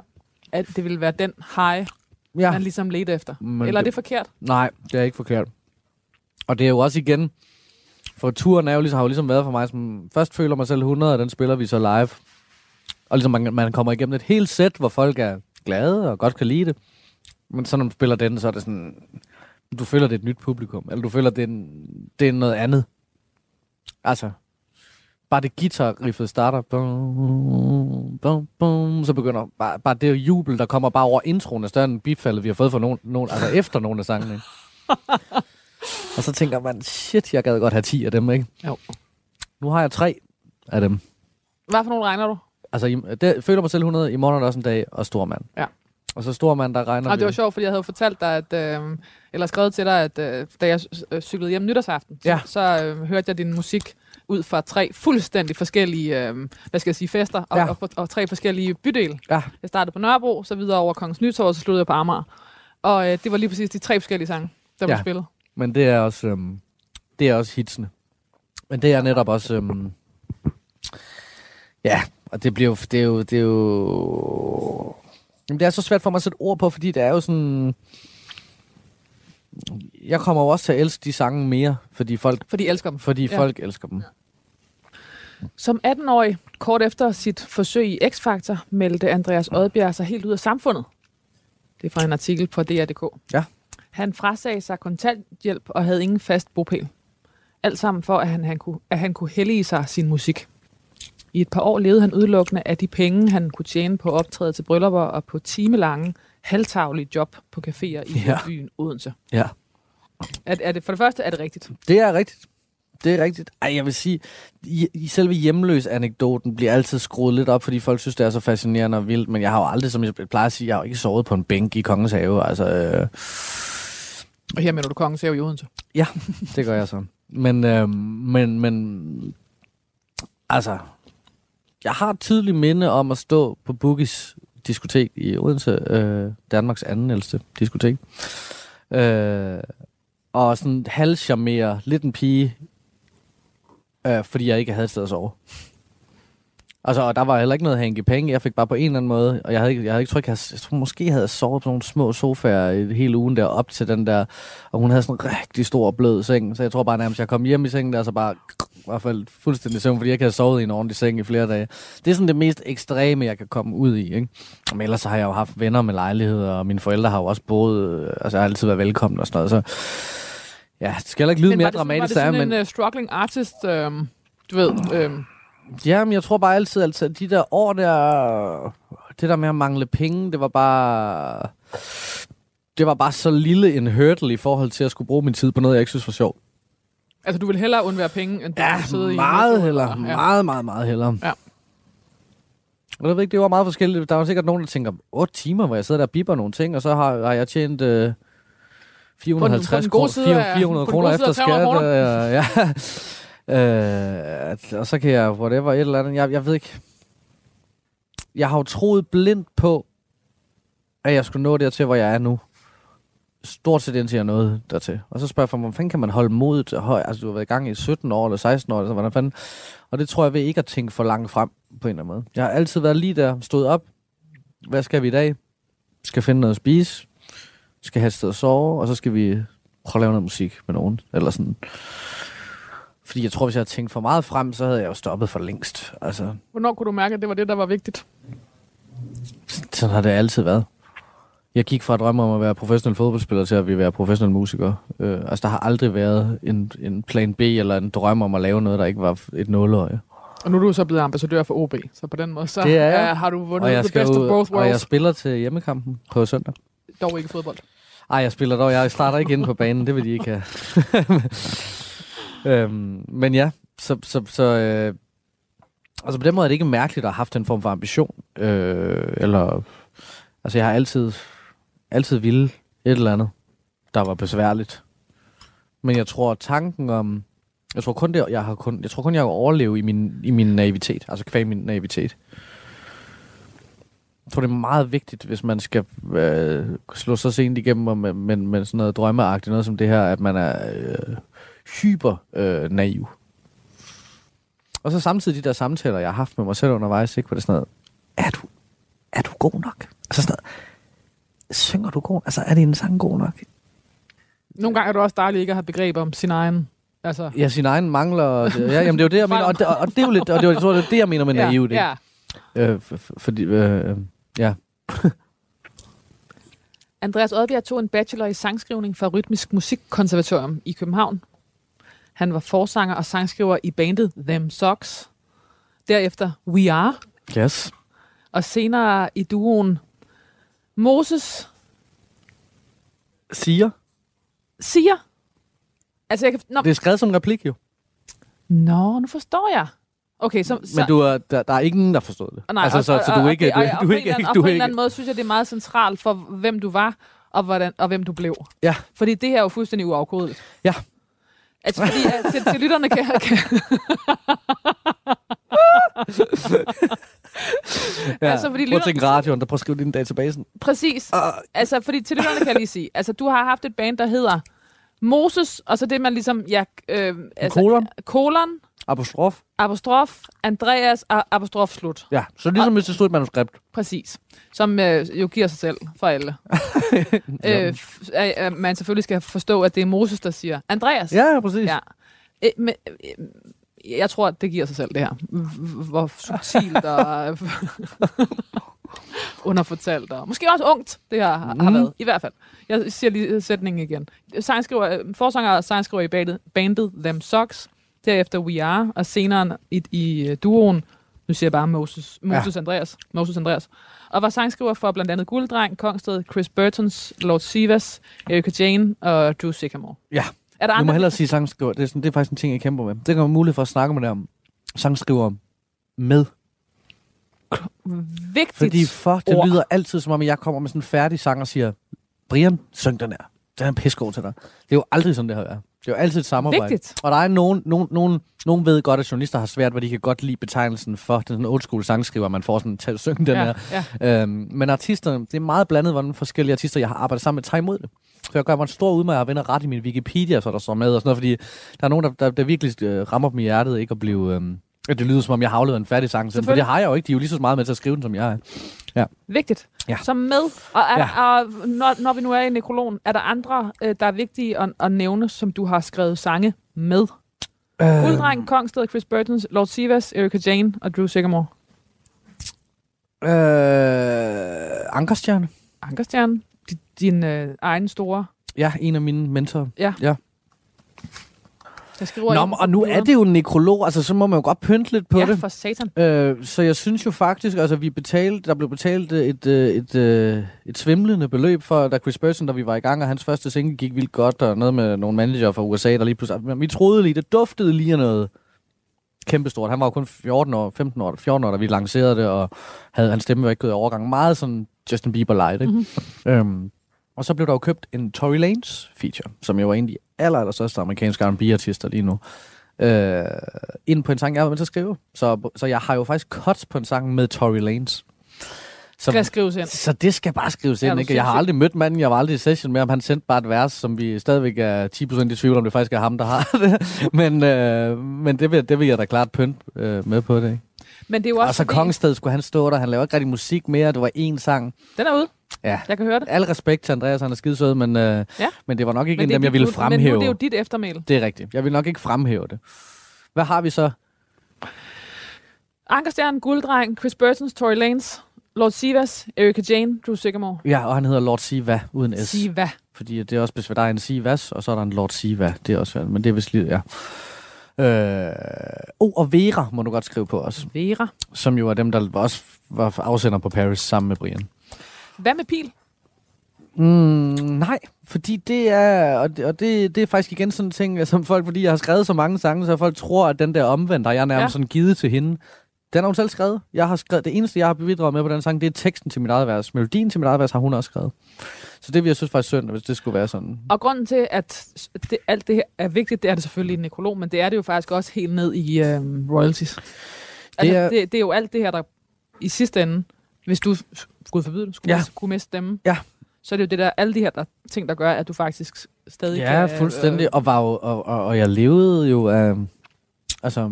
at det ville være den high, ja. man ligesom ledte efter. Men Eller er det- det forkert? Nej, det er ikke forkert. Og det er jo også igen, for turen er jo ligesom, har jo ligesom været for mig, som først føler mig selv 100, og den spiller vi så live. Og ligesom man, man kommer igennem et helt sæt, hvor folk er glade og godt kan lide det. Men så når man spiller den, så er det sådan, du føler, det er et nyt publikum, eller du føler, det er, en, det er noget andet. Altså, bare det guitar-riffet starter, bum, bum, bum, så begynder bare, bare det jubel, der kommer bare over introen, er større end bifaldet, vi har fået for nogen, nogen altså efter nogle af sangene. Og så tænker man, shit, jeg gad godt have 10 af dem, ikke? Jo. Nu har jeg tre af dem. Hvad for nogle regner du? Altså, i, det, føler mig selv 100, i morgen er der også en dag, og Stormand. Ja. Og så Stormand, der regner Og det var sjovt, fordi jeg havde fortalt dig, at, øh, eller skrevet til dig, at øh, da jeg øh, cyklede hjem nytårsaften, Ja. så, så øh, hørte jeg din musik ud fra tre fuldstændig forskellige, øh, hvad skal jeg sige, fester, og, Ja. og, og, og tre forskellige bydele. Ja. Jeg startede på Nørrebro, så videre over Kongens Nytorv, og så sluttede jeg på Amager. Og øh, det var lige præcis de tre forskellige sange, der blev Ja. spillet. Men det er også, øhm, det er også hitsene. Men det er netop også, øhm, ja, og det bliver jo, det er jo, det er jo, jamen det er så svært for mig at sætte ord på, fordi det er jo sådan, jeg kommer jo også til at elske de sange mere, fordi folk, For de elsker dem. fordi Ja. ja. folk elsker dem. Som 18-årig, kort efter sit forsøg i X-Factor, meldte Andreas Odbjerg sig helt ud af samfundet. Det er fra en artikel på DR.dk. Ja. Han frasagde sig kontanthjælp og havde ingen fast bopæl. Alt sammen for, at han, han, kunne, at han kunne hellige sig sin musik. I et par år levede han udelukkende af de penge, han kunne tjene på optræde til bryllupper og på timelange, halvtaglige job på caféer i Ja. byen Odense. Ja. Er, er det, for det første er det rigtigt. Det er rigtigt. Det er rigtigt. Ej, jeg vil sige, i, i selve hjemløs-anekdoten bliver altid skruet lidt op, fordi folk synes, det er så fascinerende og vildt, men jeg har jo aldrig, som jeg plejer at sige, jeg har jo ikke sovet på en bænk i Kongens Have. Altså, øh, og her mener du kongen ser jo i Odense. Ja, det gør jeg så. Men, øh, men, men, altså, jeg har et tydeligt minde om at stå på Boogies diskotek i Odense, øh, Danmarks anden ældste diskotek. Øh, og sådan halvcharmere lidt en pige, øh, fordi jeg ikke havde et sted at sove. Altså, og der var heller ikke noget hænge i penge. Jeg fik bare på en eller anden måde, og jeg havde ikke, jeg havde ikke tryk, jeg, jeg tror, måske havde jeg sovet på nogle små sofaer hele ugen der op til den der, og hun havde sådan en rigtig stor blød seng, så jeg tror bare nærmest, jeg kom hjem i sengen der, så bare i hvert fald fuldstændig søvn, fordi jeg ikke havde sovet i en ordentlig seng i flere dage. Det er sådan det mest ekstreme, jeg kan komme ud i, ikke? Men ellers så har jeg jo haft venner med lejligheder, og mine forældre har jo også boet, øh, altså jeg har altid været velkommen og sådan noget, så ja, det skal heller ikke lyde Men mere det, dramatisk, var det der sådan men... en uh, struggling artist, øhm, du ved, øhm, Ja, men jeg tror bare altid, altså de der år der, det der med at mangle penge, det var bare, det var bare så lille en hurdle i forhold til at skulle bruge min tid på noget, jeg ikke synes var sjovt. altså du vil hellere undvære penge, end du Ja, vil sidde i meget metro, heller, eller- ja. meget, meget, meget hellere. Ja. Og jeg ved ikke, det var meget forskelligt. Der var sikkert nogen, der tænker, 8 timer, hvor jeg sidder der og bipper nogle ting, og så har, har jeg tjent øh, 450 på den gode kroner, side af- 400 på den kroner efter af 300 skat. Øh, ja. Øh, og så kan jeg, whatever, et eller andet. Jeg, jeg ved ikke. Jeg har jo troet blindt på, at jeg skulle nå dertil, hvor jeg er nu. Stort set indtil jeg nåede dertil. Og så spørger jeg for, hvordan fanden kan man holde modet højt? høj? Altså, du har været i gang i 17 år eller 16 år, eller så hvordan fanden? Og det tror jeg ved ikke at tænke for langt frem, på en eller anden måde. Jeg har altid været lige der, stået op. Hvad skal vi i dag? Skal finde noget at spise. Skal have et sted at sove, og så skal vi prøve at lave noget musik med nogen. Eller sådan. Fordi jeg tror, hvis jeg havde tænkt for meget frem, så havde jeg jo stoppet for længst. Altså, Hvornår kunne du mærke, at det var det, der var vigtigt? sådan har det altid været. Jeg gik fra at drømme om at være professionel fodboldspiller til at vi være professionel musiker. Øh, altså, der har aldrig været en, en plan B eller en drøm om at lave noget, der ikke var et nuløje. Og nu er du så blevet ambassadør for OB, så på den måde, så Det er jeg. øh, har du vundet the best of ud, both og jeg worlds. spiller til hjemmekampen på søndag. Dog ikke fodbold. Ej, jeg spiller dog. Jeg starter ikke inde på banen. Det vil de ikke have. øhm, men ja, så... så, så øh, altså på den måde er det ikke mærkeligt at have haft en form for ambition. Øh, eller... Altså jeg har altid, altid ville et eller andet, der var besværligt. Men jeg tror, tanken om... Jeg tror kun, det, jeg har kun, jeg tror kun, jeg kan overleve i min, i min naivitet. Altså kvæg min naivitet. Jeg tror, det er meget vigtigt, hvis man skal øh, slå så sent igennem med, med, med sådan noget drømmeagtigt, noget som det her, at man er øh, hyper øh, naiv. Og så samtidig de der samtaler, jeg har haft med mig selv undervejs, ikke, hvor det sådan noget, er du, er du god nok? Altså sådan noget, synger du god? Altså er din sang god nok? Nogle gange er det også dejligt ikke at have begreb om sin egen... Altså, Ja, sin egen mangler. Ja, jamen det er jo det, jeg mener. Og det, og det er jo lidt, og det, er, jeg tror, det er det, jeg mener med naiv. det. ja. Øh, fordi, øh, ja. Andreas Oddbjerg tog en bachelor i sangskrivning fra Rytmisk Musikkonservatorium i København. Han var forsanger og sangskriver i bandet Them Socks. Derefter We Are, Yes. og senere i duoen Moses Siger. siger. Altså, jeg kan... Nå, Det er skrevet som replik jo. Nå, nu forstår jeg. Okay, så... så Men du er, der, der er ingen, der forstod det. Nej, altså, og, så, så du er ikke... og, Du, du ikke... anden- Du på en eller anden måde synes jeg, det er meget centralt for, hvem du var, og, hvordan, og hvem du blev. Ja. Fordi det her er jo fuldstændig uafkodeligt. Ja. Altså, fordi at, til, til lytterne kan... kan ja. altså, fordi Prøv at lytter- tænke radioen, der prøver at skrive din databasen. præcis. Altså, fordi til lytterne kan jeg lige sige, altså, du har haft et band, der hedder Moses, og så det, man ligesom... Ja, øh, altså, kolon. Kolon, Apostrof. apostrof, Andreas, og apostrof, slut. Ja, så ligesom hvis det stod et manuskript. Præcis. Som øh, jo giver sig selv for alle. øh, f- at man selvfølgelig skal forstå, at det er Moses, der siger, Andreas. Ja, præcis. ja. Øh, men, øh, jeg tror, at det giver sig selv, det her. Hvor subtilt og underfortalt. Og måske også ungt, det her har, har Mhm. været. I hvert fald. Jeg siger lige sætningen igen. Sangskriver, øh, forsanger og sangskriver i bandet, bandet Them Socks. Derefter We Are, og senere i, i øh, duoen, nu siger jeg bare Moses, Moses ja. Andreas, Moses Andreas, og var sangskriver for blandt andet Gulddreng, Kongsted, Chris Burtons, Lord Sivas, Erika Jane og Drew Sycamore. Ja. Er der Du må andre? hellere sige sangskriver. Det er, sådan, det er faktisk en ting, jeg kæmper med. Det kan være mulighed for at snakke med dem. Sangskriver med. Vigtigt. Fordi for, det ord. lyder altid som om, at jeg kommer med sådan en færdig sang og siger, Brian, syng den her. Den er pissegod til dig. Det er jo aldrig sådan, det har været. Det er jo altid et samarbejde. Vigtigt. Og der er nogen, nogen, nogen, nogen ved godt, at journalister har svært, hvor de kan godt lide betegnelsen for den sådan old school sangskriver, man får sådan til at synge den ja, her. ja. Øhm, men artister, det er meget blandet, hvordan forskellige artister, jeg har arbejdet sammen med, tager imod det. Så jeg gør mig en stor udmærk at vende ret i min Wikipedia, så der står med og sådan noget, fordi der er nogen, der, der, der virkelig øh, rammer dem i hjertet, ikke at blive, øhm, At det lyder som om, jeg afleveret en færdig sang. For det har jeg jo ikke. De er jo lige så meget med til at skrive den, som jeg er. Vigtigt. Ja. Så med. Og, er, Ja. ja. og når, når vi nu er i nekrologen, er der andre, øh, der er vigtige at, at nævne, som du har skrevet sange med? Øh, Gulddreng, Kongsted, Chris Burtons, Lord Sivas, Erika Jane og Drew Sigamore. øh, Ankerstjerne. Ankerstjerne, din, din øh, egen store. Ja, en af mine mentorer. Skriver Nå, og nu er det jo en nekrolog, altså så må man jo godt pynte lidt på ja, det. for satan. Øh, så jeg synes jo faktisk, altså vi betalte, der blev betalt øh, et, øh, et, et, et svimlende beløb for, da Chris Burton, da vi var i gang, og hans første single gik vildt godt, og noget med nogle manager fra USA, der lige pludselig, vi troede lige, det duftede lige af noget kæmpestort. Han var jo kun 14 år, 15 år, 14 år, da vi lancerede det, og havde, hans stemme var ikke gået i overgang. Meget sådan Justin Bieber light, ikke? Mm-hmm. Øhm, og så blev der jo købt en Tory Lanez feature, som jo er en af de aller, aller største amerikanske R&B-artister lige nu øh, ind på en sang, jeg var med til at skrive. Så, så jeg har jo faktisk cuts på en sang med Tory Lanez. Så, Skal skrives ind. så det skal bare skrives ind, ikke? Jeg har aldrig mødt manden, jeg var aldrig i session med ham. Han sendte bare et vers, som vi stadigvæk er 10% i tvivl om, det faktisk er ham, der har det. men øh, men det, vil, det vil jeg da klart pynt øh, med på det, ikke? Men det er jo Og også så fordi, Kongsted skulle han stå der. Han laver ikke rigtig musik mere. Det var én sang. Den er ude. Ja. Jeg kan høre det. Al respekt til Andreas, han er skidesød, men, øh, Ja. men det var nok ikke en dem, jeg ville fremhæve. Men nu er det jo dit eftermæl. Det er rigtigt. Jeg vil nok ikke fremhæve det. Hvad har vi så? Ankerstjerne, Gulddreng, Chris Burtons, Tory Lanez, Lord Sivas, Erika Jane, Drew Sigamore. Ja, og han hedder Lord Siva uden S. Siva. Fordi det er også, hvis der er en Sivas, og så er der en Lord Siva. Det er også svært, men det er vist lige, ja. Øh, oh, og Vera må du godt skrive på os, Vera. som jo er dem, der også var afsender på Paris sammen med Brian. Hvad med pil? Mm, nej, fordi det er, og det, og det, det er faktisk igen sådan en ting, som folk, fordi jeg har skrevet så mange sange, så folk tror, at den der omvendt, jeg nærmest Ja. sådan givet til hende. Den har hun selv skrevet. Jeg har skrevet. Det eneste, jeg har bidraget med på den sang, det er teksten til mit eget vers. Melodien til mit eget vers har hun også skrevet. Så det vil jeg synes faktisk synd, hvis det skulle være sådan. Og grunden til, at det, alt det her er vigtigt, det er det selvfølgelig i nekrolog, men det er det jo faktisk også helt ned i øhm, royalties. Altså, er- det, det er jo alt det her, der i sidste ende, hvis du, skulle forbyde det, skulle, Ja. ja. kunne miste stemme, Ja. så er det jo det der, alle de her der, ting, der gør, at du faktisk stadig Ja, kan... fuldstændig. Og, var jo, og, og, og jeg levede jo af... Altså,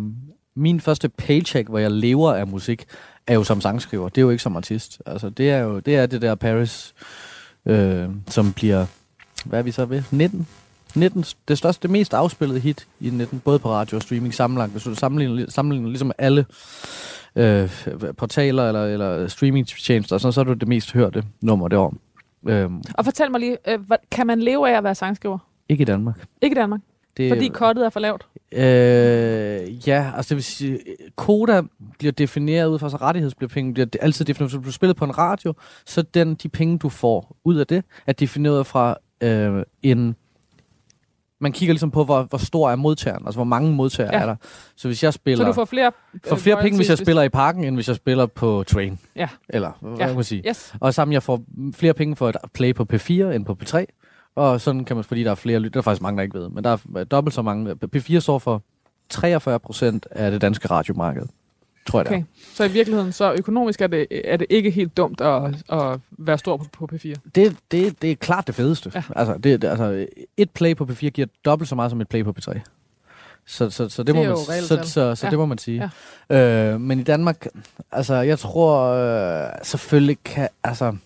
min første paycheck, hvor jeg lever af musik, er jo som sangskriver. Det er jo ikke som artist. Altså, det er jo det, er det der Paris, øh, som bliver... Hvad er vi så ved? 19? 19, det største, det mest afspillede hit i 19, både på radio og streaming sammenlagt. Hvis du sammenligner, sammenligner ligesom alle øh, portaler eller, eller streamingtjenester, så, så er det det mest hørte nummer det år. Øhm, Og fortæl mig lige, øh, kan man leve af at være sangskriver? ikke i Danmark. Ikke i Danmark, Det, fordi kottet er for lavt. Øh, ja, altså det vil sige, koda bliver defineret ud fra, så rettighedspenge bliver altid defineret, hvis du spillet på en radio, så den, de penge, du får ud af det, er defineret fra øh, en... Man kigger ligesom på, hvor, hvor stor er modtageren, altså hvor mange modtagere Ja. er der. Så hvis jeg spiller... Så du får flere... får flere penge, hvis jeg spiller i parken, end hvis jeg spiller på Train. Ja. Eller, hvad ja. kan man sige. Yes. Og sammen, jeg får flere penge for at play på P4 end på P3. Og sådan kan man, fordi der er flere lytter, der er faktisk mange, der ikke ved, men der er dobbelt så mange. P4 står for 43 procent af det danske radiomarked. Tror jeg Okay. det Så i virkeligheden, så økonomisk er det, er det ikke helt dumt at, at være stor på, på P4. er. Det, det, det er klart det fedeste. Ja. Altså, det, altså, et play på P4 giver dobbelt så meget som et play på P3. Så, så, så det, Det må man, så, tal. så, så Ja. det må man sige. Ja. Øh, men i Danmark, altså jeg tror øh, selvfølgelig kan, altså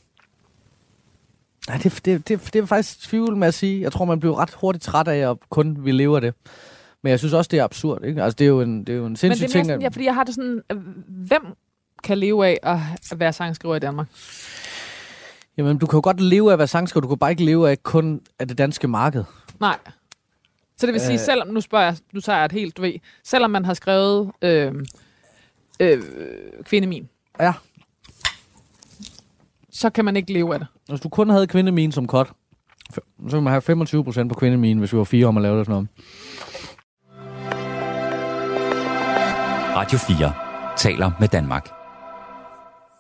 Nej, det, det, det, det er faktisk tvivl med at sige. Jeg tror, man bliver ret hurtigt træt af at kun vi lever det. Men jeg synes også, det er absurd. Ikke? Altså, det er jo en, det er jo en Men sindssyg det er ting. sådan, ja, fordi jeg har det sådan, øh, hvem kan leve af at være sangskriver i Danmark? Jamen, du kan jo godt leve af at være sangskriver. Du kan bare ikke leve af kun af det danske marked. Nej. Så det vil sige, Øh. selvom, nu spørger jeg, nu tager jeg et helt, du ved, selvom man har skrevet øh, øh, Kvinde Min, Ja. så kan man ikke leve af det. Hvis du kun havde kvindemin som cut, så ville man have 25 procent på kvindemin, hvis vi var fire om at lave det sådan noget. Radio 4 taler med Danmark.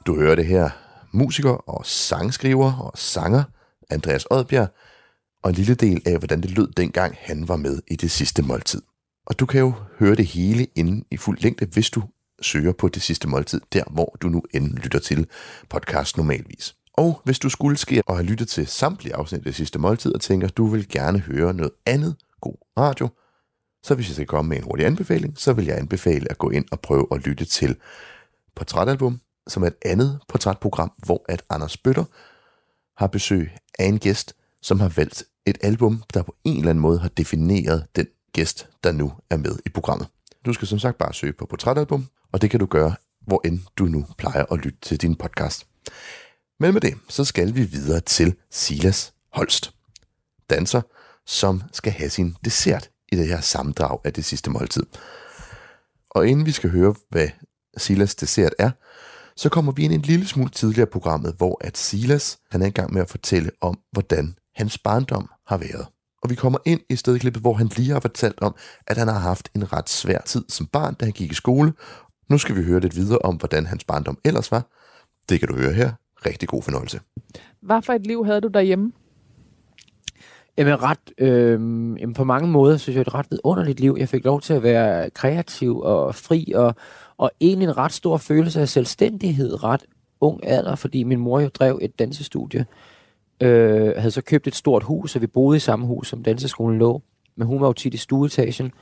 Du hører det her. Musiker og sangskriver og sanger Andreas Odbjerg, og en lille del af, hvordan det lød dengang han var med i det sidste måltid. Og du kan jo høre det hele inden i fuld længde, hvis du søger på det sidste måltid, der hvor du nu end lytter til podcast normalvis. Og hvis du skulle ske og have lyttet til samtlige afsnit af det sidste måltid og tænker, du vil gerne høre noget andet god radio, så hvis jeg skal komme med en hurtig anbefaling, så vil jeg anbefale at gå ind og prøve at lytte til Portrætalbum, som er et andet portrætprogram, hvor at Anders Bøtter har besøg af en gæst, som har valgt et album, der på en eller anden måde har defineret den gæst, der nu er med i programmet. Du skal som sagt bare søge på Portrætalbum, og det kan du gøre, hvor end du nu plejer at lytte til din podcast. Men med det, så skal vi videre til Silas Holst, danser, som skal have sin dessert i det her samdrag af det sidste måltid. Og inden vi skal høre, hvad Silas dessert er, så kommer vi ind en lille smule tidligere i programmet, hvor at Silas han er i gang med at fortælle om, hvordan hans barndom har været. Og vi kommer ind i stedklippet, hvor han lige har fortalt om, at han har haft en ret svær tid som barn, da han gik i skole. Nu skal vi høre lidt videre om, hvordan hans barndom ellers var. Det kan du høre her. Rigtig god fornøjelse. Hvad for et liv havde du derhjemme? Jamen, ret, øh, jamen på mange måder synes jeg, det er et ret vidunderligt liv. Jeg fik lov til at være kreativ og fri, og, og egentlig en ret stor følelse af selvstændighed ret ung alder, fordi min mor jo drev et dansestudie. Øh, havde så købt et stort hus, og vi boede i samme hus, som danseskolen lå. Men hun var jo tit i stueetagen,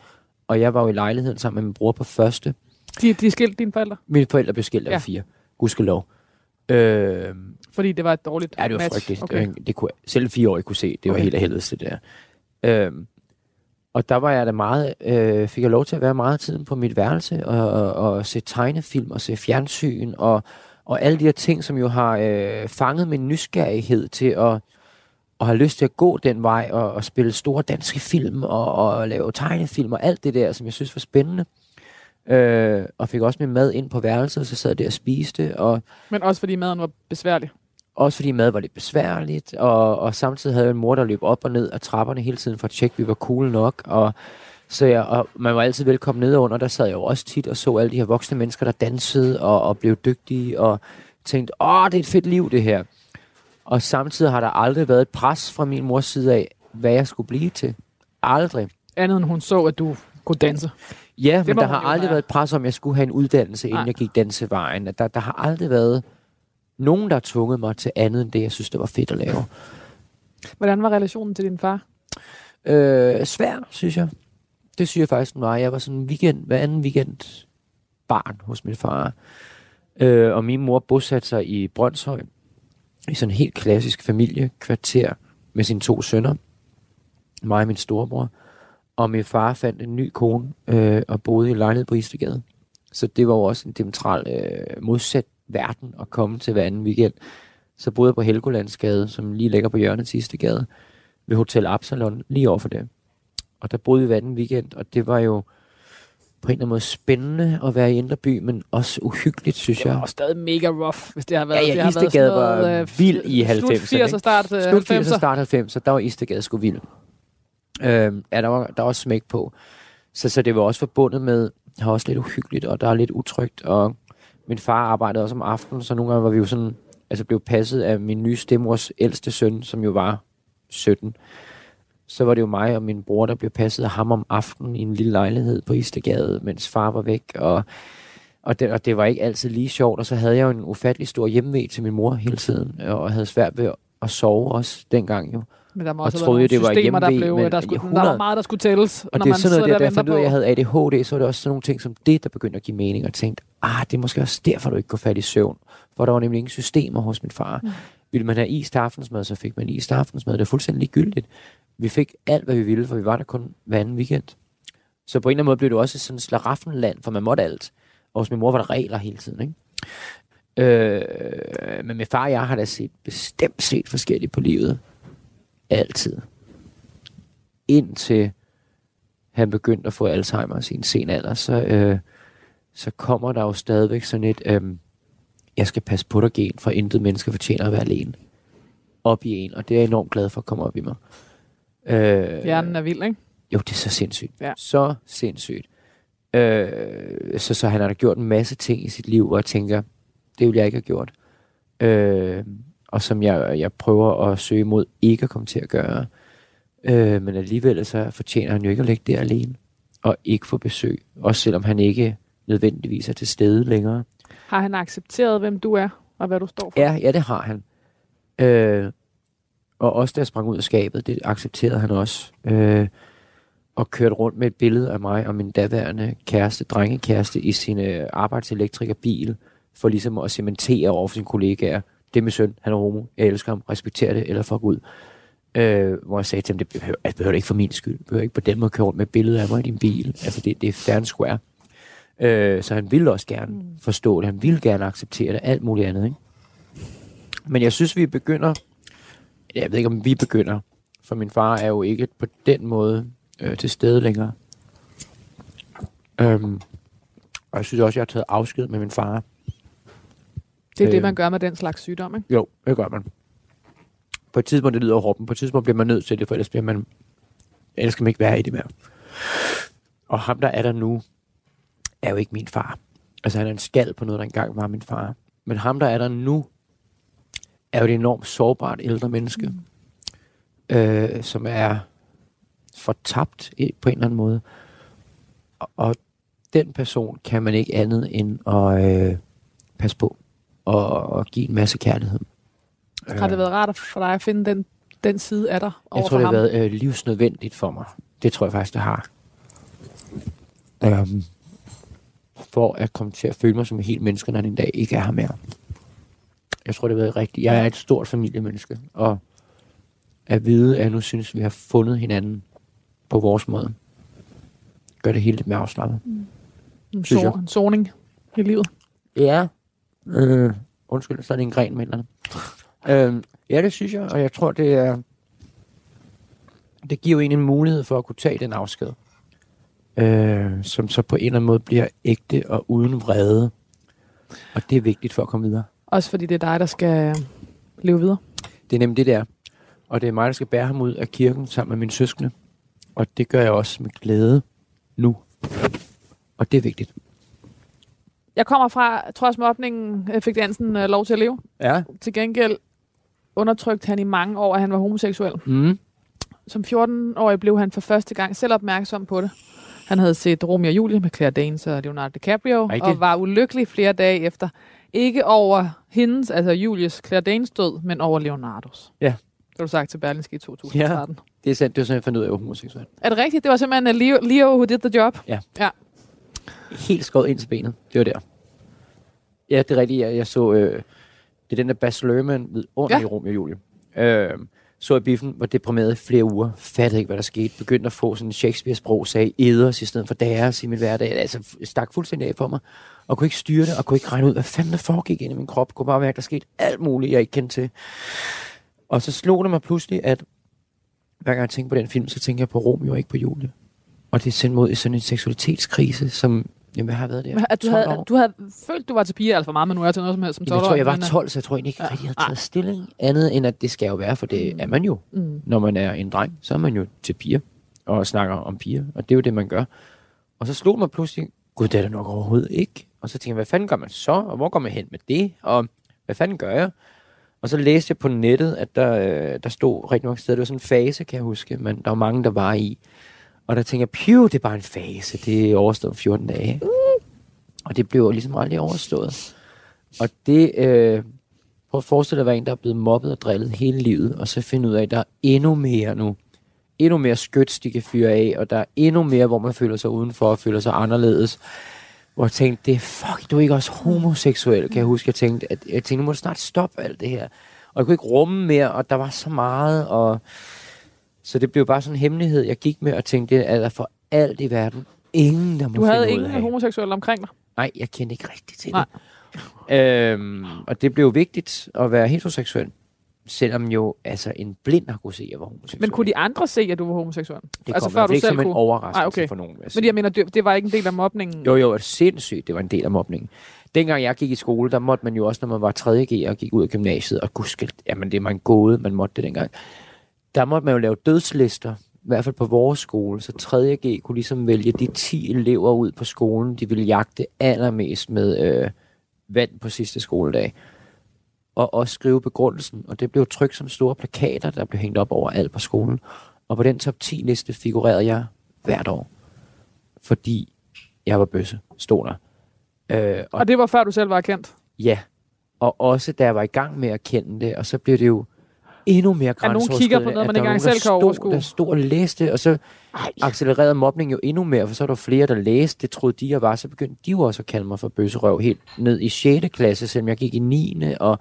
og jeg var jo i lejligheden sammen med min bror på første. De, de skilte dine forældre? Mine forældre blev skilt af Ja. fire. Gudskelov. Øh, Fordi det var et dårligt Ja, det var match. frygteligt. Okay. Det, det kunne, selv en fireårig kunne se, det var Okay. helt af helvede det der. Øhm, og der var jeg da meget, øh, fik jeg lov til at være meget tiden på mit værelse og, og, og se tegnefilm og se fjernsyn og, og alle de her ting, som jo har øh, fanget min nysgerrighed til at, at have lyst til at gå den vej og, og spille store danske film og, og lave tegnefilm og alt det der, som jeg synes var spændende. Øh, og fik også min mad ind på værelset, og så sad jeg der og spiste, og Men også fordi maden var besværlig. også fordi mad var lidt besværligt, og, og samtidig havde jeg en mor, der løb op og ned af trapperne hele tiden for at tjekke, at vi var cool nok. Og, så jeg, og man var altid velkommen ned under. Der sad jeg jo også tit og så alle de her voksne mennesker, der dansede og, og blev dygtige, og tænkte, åh, det er et fedt liv, det her. Og samtidig har der aldrig været et pres fra min mors side af, hvad jeg skulle blive til. Aldrig. Andet end hun så, at du kunne danse. Ja, Det men der har aldrig have. været et pres om, at jeg skulle have en uddannelse, inden Nej. jeg gik dansevejen. Der, der har aldrig været nogen, der har tvunget mig til andet end det, jeg synes, det var fedt at lave. Hvordan var relationen til din far? Øh, svær, synes jeg. Det synes jeg faktisk, den var. Jeg var sådan en weekend, hver anden weekend barn hos min far. Øh, og min mor bosatte sig i Brøndshøj, i sådan en helt klassisk familiekvarter med sine to sønner, mig og min storebror. Og min far fandt en ny kone øh, og boede i en lejlighed på Istegade. Så det var jo også en diametral øh, modsat verden at komme til hver anden weekend. Så boede jeg på Helgolandsgade, som lige ligger på hjørnet til Istegade ved Hotel Absalon, lige over for det. Og der boede vi hver anden weekend, og det var jo på en eller anden måde spændende at være i Indreby, men også uhyggeligt, synes Det var jeg. stadig mega rough, hvis det har været. Ja, ja, det været Istegade sådan noget, var øh, vild i Slut 90'erne, 80'er, ikke? start øh, Slut 80'er, 90'er. start 90'er, der var Istegade sgu vild. Øh, ja, der var, der var også smæk på. Så, så det var også forbundet med, det var også lidt uhyggeligt, og der er lidt utrygt, og min far arbejdede også om aftenen, så nogle gange var vi jo sådan, altså blev passet af min nye stemors ældste søn, som jo var 17. Så var det jo mig og min bror, der blev passet af ham om aftenen i en lille lejlighed på Istegade, mens far var væk, og og det, og det var ikke altid lige sjovt, og så havde jeg jo en ufattelig stor hjemmevæg til min mor hele tiden, og havde svært ved at sove også dengang jo. Men der må Og også troede jo, det var systemer, der, hjemve, blev, men der, skulle, i der var 100 meget, der skulle tælles, Og når det er man sådan noget, der, der der og fandt ud af, at jeg havde ADHD, så var det også sådan nogle ting som det, der begyndte at give mening, og tænkte, ah, det er måske også derfor, du ikke går fat i søvn. For der var nemlig ingen systemer hos min far. Mm. Ville man have is til aftensmad, så fik man is til aftensmad. Det er fuldstændig ligegyldigt. Vi fik alt, hvad vi ville, for vi var der kun hver anden weekend. Så på en eller anden måde blev det også sådan et slaraffenland, for man måtte alt. Og hos min mor var der regler hele tiden, ikke? Øh, men min far og jeg har da set, bestemt set forskelligt på livet. Altid. Indtil han begyndte at få Alzheimer i en sen alder, så, øh, så kommer der jo stadigvæk sådan et, øh, jeg skal passe på dig gen, for intet menneske fortjener at være alene. Op i en, og det er jeg enormt glad for at komme op i mig. Øh, Hjernen er vild, ikke? jo, det er så sindssygt. Ja. Så sindssygt. Øh, så, så han har da gjort en masse ting i sit liv, hvor jeg tænker, det ville jeg ikke have gjort. Øh, og som jeg, jeg prøver at søge mod ikke at komme til at gøre. Øh, men alligevel så fortjener han jo ikke at ligge der alene. Og ikke få besøg. Også selvom han ikke nødvendigvis er til stede længere. Har han accepteret, hvem du er, og hvad du står for? Ja, ja, det har han. Øh, og også da jeg sprang ud af skabet, det accepterede han også. Øh, og kørte rundt med et billede af mig og min daværende kæreste, drengekæreste, i sin øh, arbejdselektrikerbil, for ligesom at cementere over for sine kollegaer, det er min søn, han er homo, jeg elsker ham, respekterer det, eller fuck ud. Øh, hvor jeg sagde til ham, det behøver, det behøver det ikke for min skyld, det behøver ikke på den måde køre rundt med et billede af mig i din bil, altså det, det er fair and square. Øh, så han ville også gerne forstå det, han ville gerne acceptere det, alt muligt andet, ikke? Men jeg synes, vi begynder, jeg ved ikke, om vi begynder, for min far er jo ikke på den måde øh, til stede længere. Øhm, og jeg synes også, jeg har taget afsked med min far. Det er det, Øh. man gør med den slags sygdom, ikke? Jo, det gør man. På et tidspunkt, det lyder hårdt, på et tidspunkt bliver man nødt til det, for ellers bliver man, ellers skal man ikke være i det mere. Og ham, der er der nu, er jo ikke min far. Altså, han er en skal på noget, der engang var min far. Men ham, der er der nu, er jo et enormt sårbart ældre menneske, mm. øh, som er fortabt på en eller anden måde. Og, og den person kan man ikke andet end at øh, passe på og, og give en masse kærlighed. Har det været rart for dig at finde den, den side af dig over Jeg tror, det har ham? været øh, livsnødvendigt for mig. Det tror jeg faktisk, det har. Øhm, for at komme til at føle mig som et helt menneske, når den dag ikke er her mere. Jeg tror, det har været rigtigt. Jeg er et stort familiemenneske, og at vide, at jeg nu synes, vi har fundet hinanden på vores måde, gør det hele lidt mere afslappet. En, synes jeg. so, en soning i livet. Ja. Øh, undskyld, så er det en gren andet. øh, ja, det synes jeg, og jeg tror, det er... Det giver jo en en mulighed for at kunne tage den afsked. Øh, som så på en eller anden måde bliver ægte og uden vrede. Og det er vigtigt for at komme videre. Også fordi det er dig, der skal leve videre. Det er nemlig det der. Og det er mig, der skal bære ham ud af kirken sammen med mine søskende. Og det gør jeg også med glæde nu. Og det er vigtigt. Jeg kommer fra, trods mobningen, øh, fik Dansen øh, lov til at leve. Ja. Til gengæld undertrykte han i mange år, at han var homoseksuel. Mm. Som 14-årig blev han for første gang selv opmærksom på det. Han havde set Romeo og Julie med Claire Danes og Leonardo DiCaprio, Rigtigt. og var ulykkelig flere dage efter. Ikke over hendes, altså Julies Claire Danes død, men over Leonardos. Ja. Det har du sagt til Berlingske i 2013. Det er sandt, det var sådan, jeg fandt ud af, at jeg var homoseksuel. Er det rigtigt? Det var simpelthen Leo, Leo who did the job? Ja. Ja. Helt skåret ind til benet. Det var der. Ja, det er rigtigt. Jeg, jeg så, øh, det er den der Baz Luhrmann ved under Ja. i Romeo og Julie. Øh, så jeg biffen, var deprimeret i flere uger. Fattede ikke, hvad der skete. Begyndte at få sådan en Shakespeare-sprog, sagde eders i stedet for deres i min hverdag. Altså, stak fuldstændig af for mig. Og kunne ikke styre det, og kunne ikke regne ud, hvad fanden der foregik inde i min krop. Kunne bare mærke, at der skete alt muligt, jeg ikke kendte til. Og så slog det mig pludselig, at hver gang jeg tænker på den film, så tænker jeg på Romeo og ikke på Julie. Og det er sendt mod i sådan en seksualitetskrise, som jamen, jeg har været der At du 12 havde, år. du havde følt, du var til piger alt for meget, men nu er jeg til noget som helst som 12 Jamen, jeg tror, jeg var men, øh, 12, så jeg tror egentlig ikke, Ja. at jeg havde taget stilling andet, end at det skal jo være, for det er man jo. Mm. Når man er en dreng, så er man jo til piger og snakker om piger, og det er jo det, man gør. Og så slog mig pludselig, gud, det er det nok overhovedet ikke. Og så tænkte jeg, hvad fanden gør man så, og hvor går man hen med det, og hvad fanden gør jeg? Og så læste jeg på nettet, at der, øh, der stod rigtig nok steder, det var sådan en fase, kan jeg huske, men der var mange, der var i. Og der tænker jeg, piv, det er bare en fase, det er overstået om 14 dage. Og det blev ligesom aldrig overstået. Og det, øh, prøv at forestille dig at være en, der er blevet mobbet og drillet hele livet, og så finde ud af, at der er endnu mere nu. Endnu mere skyts, de kan fyre af, og der er endnu mere, hvor man føler sig udenfor og føler sig anderledes. Hvor jeg tænkte, det er fuck, du er ikke også homoseksuel, kan jeg huske. Jeg tænkte, at, jeg tænkte, nu må du snart stoppe alt det her. Og jeg kunne ikke rumme mere, og der var så meget, og så det blev bare sådan en hemmelighed, jeg gik med og tænkte, er der for alt i verden ingen, der må Du havde ingen homoseksuelle omkring dig. Nej, jeg kendte ikke rigtigt til Nej. det. Øhm, og det blev vigtigt at være heteroseksuel. Selvom jo altså en blind har kunne se, at jeg var homoseksuel. Men kunne de andre se, at du var homoseksuel? det altså, kom før før du ikke selv som en kunne- overraskelse Ej, okay. for nogen. jeg Men jeg mener, det, var ikke en del af mobningen. Jo, jo, det sindssygt. Det var en del af mobningen. Dengang jeg gik i skole, der måtte man jo også, når man var 3.G og gik ud af gymnasiet, og gud, jamen det er man gåde, man måtte det dengang. Der måtte man jo lave dødslister, i hvert fald på vores skole, så 3.G kunne ligesom vælge de 10 elever ud på skolen, de ville jagte allermest med øh, vand på sidste skoledag. Og også skrive begrundelsen, og det blev trykt som store plakater, der blev hængt op over alt på skolen. Og på den top 10 liste figurerede jeg hvert år, fordi jeg var bøsse, stod der. Øh, og Og det var før du selv var kendt. Ja, og også da jeg var i gang med at kende det, og så blev det jo endnu mere At nogen grænseoverskridende. kigger på noget, man ikke engang selv kan overskue. der stod og læste, og så Ej. accelererede mobning jo endnu mere, for så var der flere, der læste. Det troede de, jeg var. Så begyndte de jo også at kalde mig for bøsserøv helt ned i 6. klasse, selvom jeg gik i 9. Og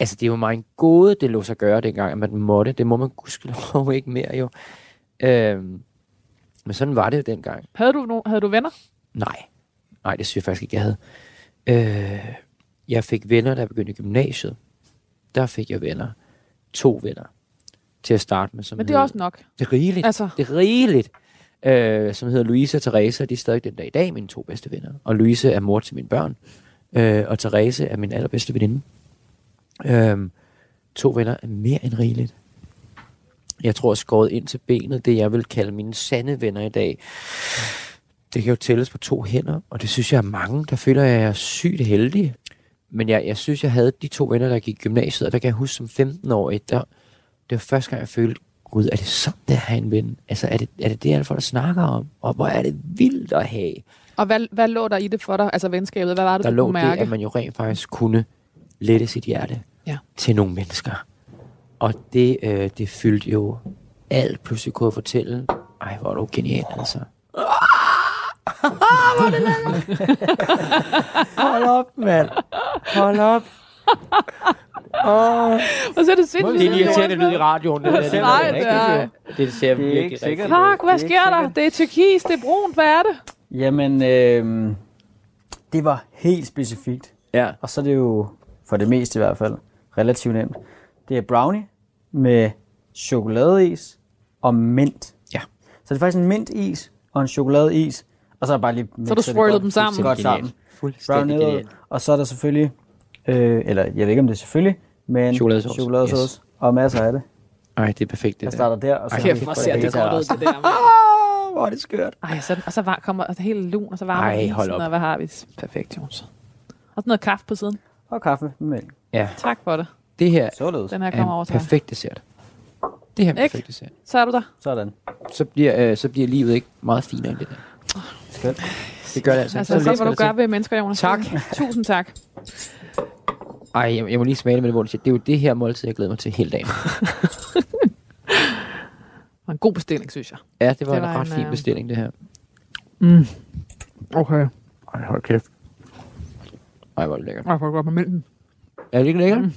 altså, det var mig en gåde, det lå sig gøre dengang, at man måtte. Det må man gudskelov ikke mere jo. Øhm, men sådan var det jo dengang. Havde du, no- havde du venner? Nej. Nej, det synes jeg faktisk ikke, jeg havde. Øh, jeg fik venner, da jeg begyndte i gymnasiet. Der fik jeg venner. To venner. Til at starte med. Som Men det er også nok. Det er rigeligt. Altså, Det er rigeligt. Øh, som hedder Louise og Therese, de er stadig den dag i dag mine to bedste venner. Og Louise er mor til mine børn. Øh, og Therese er min allerbedste veninde. Øh, to venner er mere end rigeligt. Jeg tror, skåret ind til benet, det jeg vil kalde mine sande venner i dag, det kan jo tælles på to hænder, og det synes jeg er mange, der føler, at jeg er sygt heldig. Men jeg, jeg synes, jeg havde de to venner, der gik i gymnasiet, og der kan jeg huske som 15-årig, der, det var første gang, jeg følte, gud, er det sådan, det er en ven? Altså, er det er det, det alle folk snakker om? Og hvor er det vildt at have? og hvad, hvad lå der i det for dig? Altså venskabet, hvad var det, Der du lå kunne det, mærke? at man jo rent faktisk kunne lette sit hjerte Ja. til nogle mennesker. Og det, øh, det fyldte jo alt, pludselig kunne jeg fortælle. Ej, hvor er du genial, altså. Hold op, mand. Hold op. Åh, Og så er det sindssygt. det er en irriterende lyd i radioen. Det, der. det, Nej, er det er- det ser Det er virkelig ikke sikkert. rigtigt. Fuck, hvad Det er sker der? Det er turkis, det er brunt, hvad er det? Jamen, øh, det var helt specifikt. Ja. Og så er det jo, for det meste i hvert fald, relativt nemt. Det er brownie med chokoladeis og mint. Ja. Så det er faktisk en mintis og en chokoladeis, og så er jeg bare lige Så har du swirlet dem sammen. Godt sammen. Fuldstændig genialt. og så er der selvfølgelig, øh, eller jeg ved ikke om det er selvfølgelig, men Chokoladesauce. chokoladesauce Yes. og masser af det. Ej, det er perfekt, det Jeg der. starter der, og så Ej, har Kæft, hvor ser det hele godt ud, det der. Ah, hvor er det skørt. Ej, så, og så var, kommer altså, helt lun, og så varmer Ej, hold op. og hvad har vi? Perfekt, Jones. Og sådan noget kaffe på siden. Og kaffe med mælk. Ja, Tak for det. det her Således. Den her er kommer over en til perfekt dessert. Det her er en perfekt dessert. Så er du der. Sådan. Så bliver, øh, så bliver livet ikke meget finere end det der. Skønt. Det gør det altså. Altså, Så se, hvad du gør ved mennesker, Jonas. Tak. Tusind tak. Ej, jeg, jeg må lige smage det med det mål. Det er jo det her måltid, jeg glæder mig til hele dagen. Det var en god bestilling, synes jeg. Ja, det var, Det var en ret en, fin øh, bestilling, det her. Mm. Okay. Ej, hold kæft. Ej, hvor er det lækkert. Jeg får godt med mælken. Er det ikke lækkert? Mm.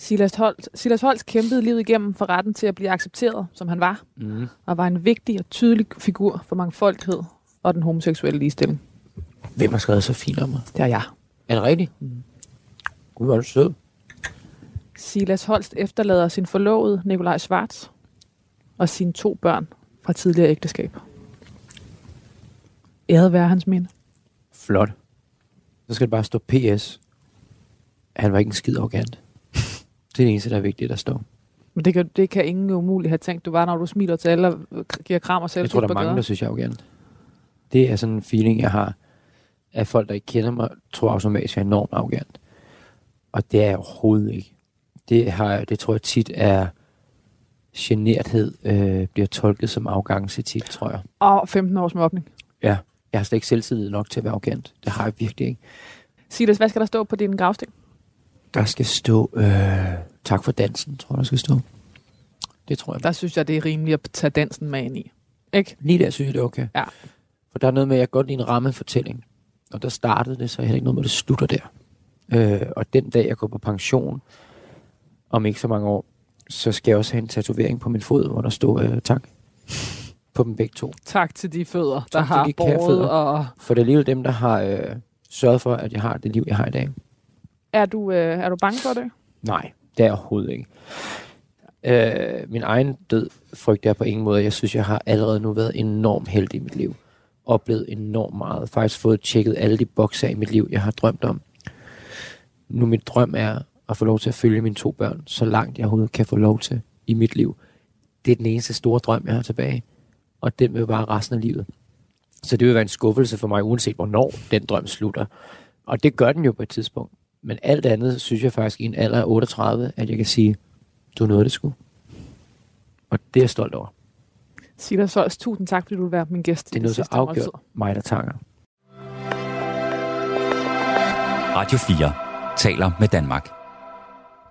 Silas Holt, Silas Holst kæmpede livet igennem for retten til at blive accepteret, som han var, Mm. og var en vigtig og tydelig figur for mangfoldighed og den homoseksuelle ligestilling. Hvem har skrevet så fint om mig? Det er jeg. Er det rigtigt? Mm. Gud, hvor er du sød. Silas Holst efterlader sin forlovede Nikolaj Schwartz og sine to børn fra tidligere ægteskab. Æret være hans minde. Flot. Så skal det bare stå PS. Han var ikke en skid arrogant. Det er det eneste, der er vigtigt, der står. Men det kan, det kan ingen umuligt have tænkt, du var, når du smiler til alle og giver kram og selv. Jeg tror, der er mange, der synes, jeg er arrogant. Det er sådan en feeling, jeg har, at folk, der ikke kender mig, tror automatisk, jeg er enormt arrogant. Og det er jeg overhovedet ikke. Det, har, jeg- det tror jeg tit er generthed, øh, bliver tolket som arrogance tit, tror jeg. Og 15 års mobning. Ja, jeg har slet ikke selvtillid nok til at være arrogant. Det har jeg virkelig ikke. Silas, hvad skal der stå på din gravsten? Der skal stå, øh, tak for dansen, tror jeg, der skal stå. Det tror jeg. Der synes jeg, det er rimeligt at tage dansen med ind i. Ikke? Lige der synes jeg, det er okay. Ja. For der er noget med, at jeg godt lide en rammefortælling. Og der startede det, så er heller ikke noget med, at det slutter der. Øh, og den dag, jeg går på pension, om ikke så mange år, så skal jeg også have en tatovering på min fod, hvor der står øh, tak. På dem begge to. Tak til de fødder, der Tak til har de båret. Og For det er alligevel dem, der har øh, sørget for, at jeg har det liv, jeg har i dag er du, øh, er du bange for det? Nej, det er jeg overhovedet ikke. Øh, min egen død frygter jeg på ingen måde. Jeg synes, jeg har allerede nu været enormt heldig i mit liv. Oplevet enormt meget. Faktisk fået tjekket alle de bokser i mit liv, jeg har drømt om. Nu mit drøm er at få lov til at følge mine to børn, så langt jeg overhovedet kan få lov til i mit liv. Det er den eneste store drøm, jeg har tilbage. Og den vil bare resten af livet. Så det vil være en skuffelse for mig, uanset hvornår den drøm slutter. Og det gør den jo på et tidspunkt. Men alt andet synes jeg faktisk i en alder af 38, at jeg kan sige, du nåede det sgu. Og det er jeg stolt over. Silas Holst, tusind tak, fordi du vil være min gæst. Det er i noget så sidste afgjort måltid. mig, der tanger. Radio 4 taler med Danmark.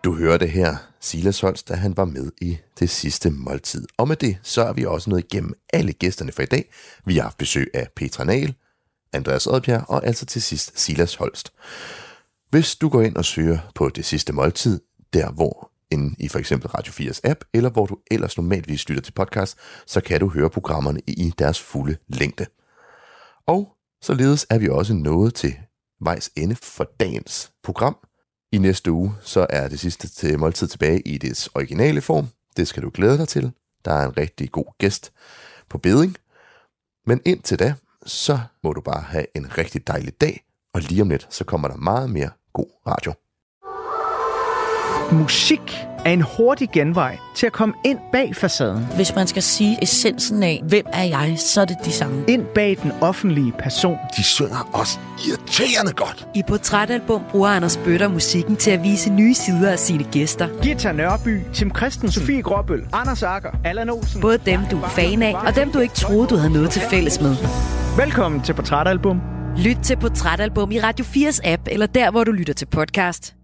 Du hørte her Silas Holst, da han var med i det sidste måltid. Og med det, så er vi også nået igennem alle gæsterne for i dag. Vi har haft besøg af Petra Nahl, Andreas Oddbjerg og altså til sidst Silas Holst. Hvis du går ind og søger på det sidste måltid, der hvor inde i for eksempel Radio 4's app, eller hvor du ellers normalvis lytter til podcast, så kan du høre programmerne i deres fulde længde. Og således er vi også nået til vejs ende for dagens program. I næste uge, så er det sidste til måltid tilbage i dets originale form. Det skal du glæde dig til. Der er en rigtig god gæst på beding. Men indtil da, så må du bare have en rigtig dejlig dag, og lige om lidt, så kommer der meget mere god radio. Musik er en hurtig genvej til at komme ind bag facaden. Hvis man skal sige essensen af, hvem er jeg, så er det de samme. Ind bag den offentlige person. De synger også irriterende godt. I Portrætalbum bruger Anders Bøtter musikken til at vise nye sider af sine gæster. Gita Nørby, Tim Christensen, Sofie Gråbøl, Anders Akker, Allan Olsen. Både dem, du er fan af, og dem, du ikke troede, du havde noget til fælles med. Velkommen til Portrætalbum. Lyt til Portrætalbum i Radio 4's app, eller der, hvor du lytter til podcast.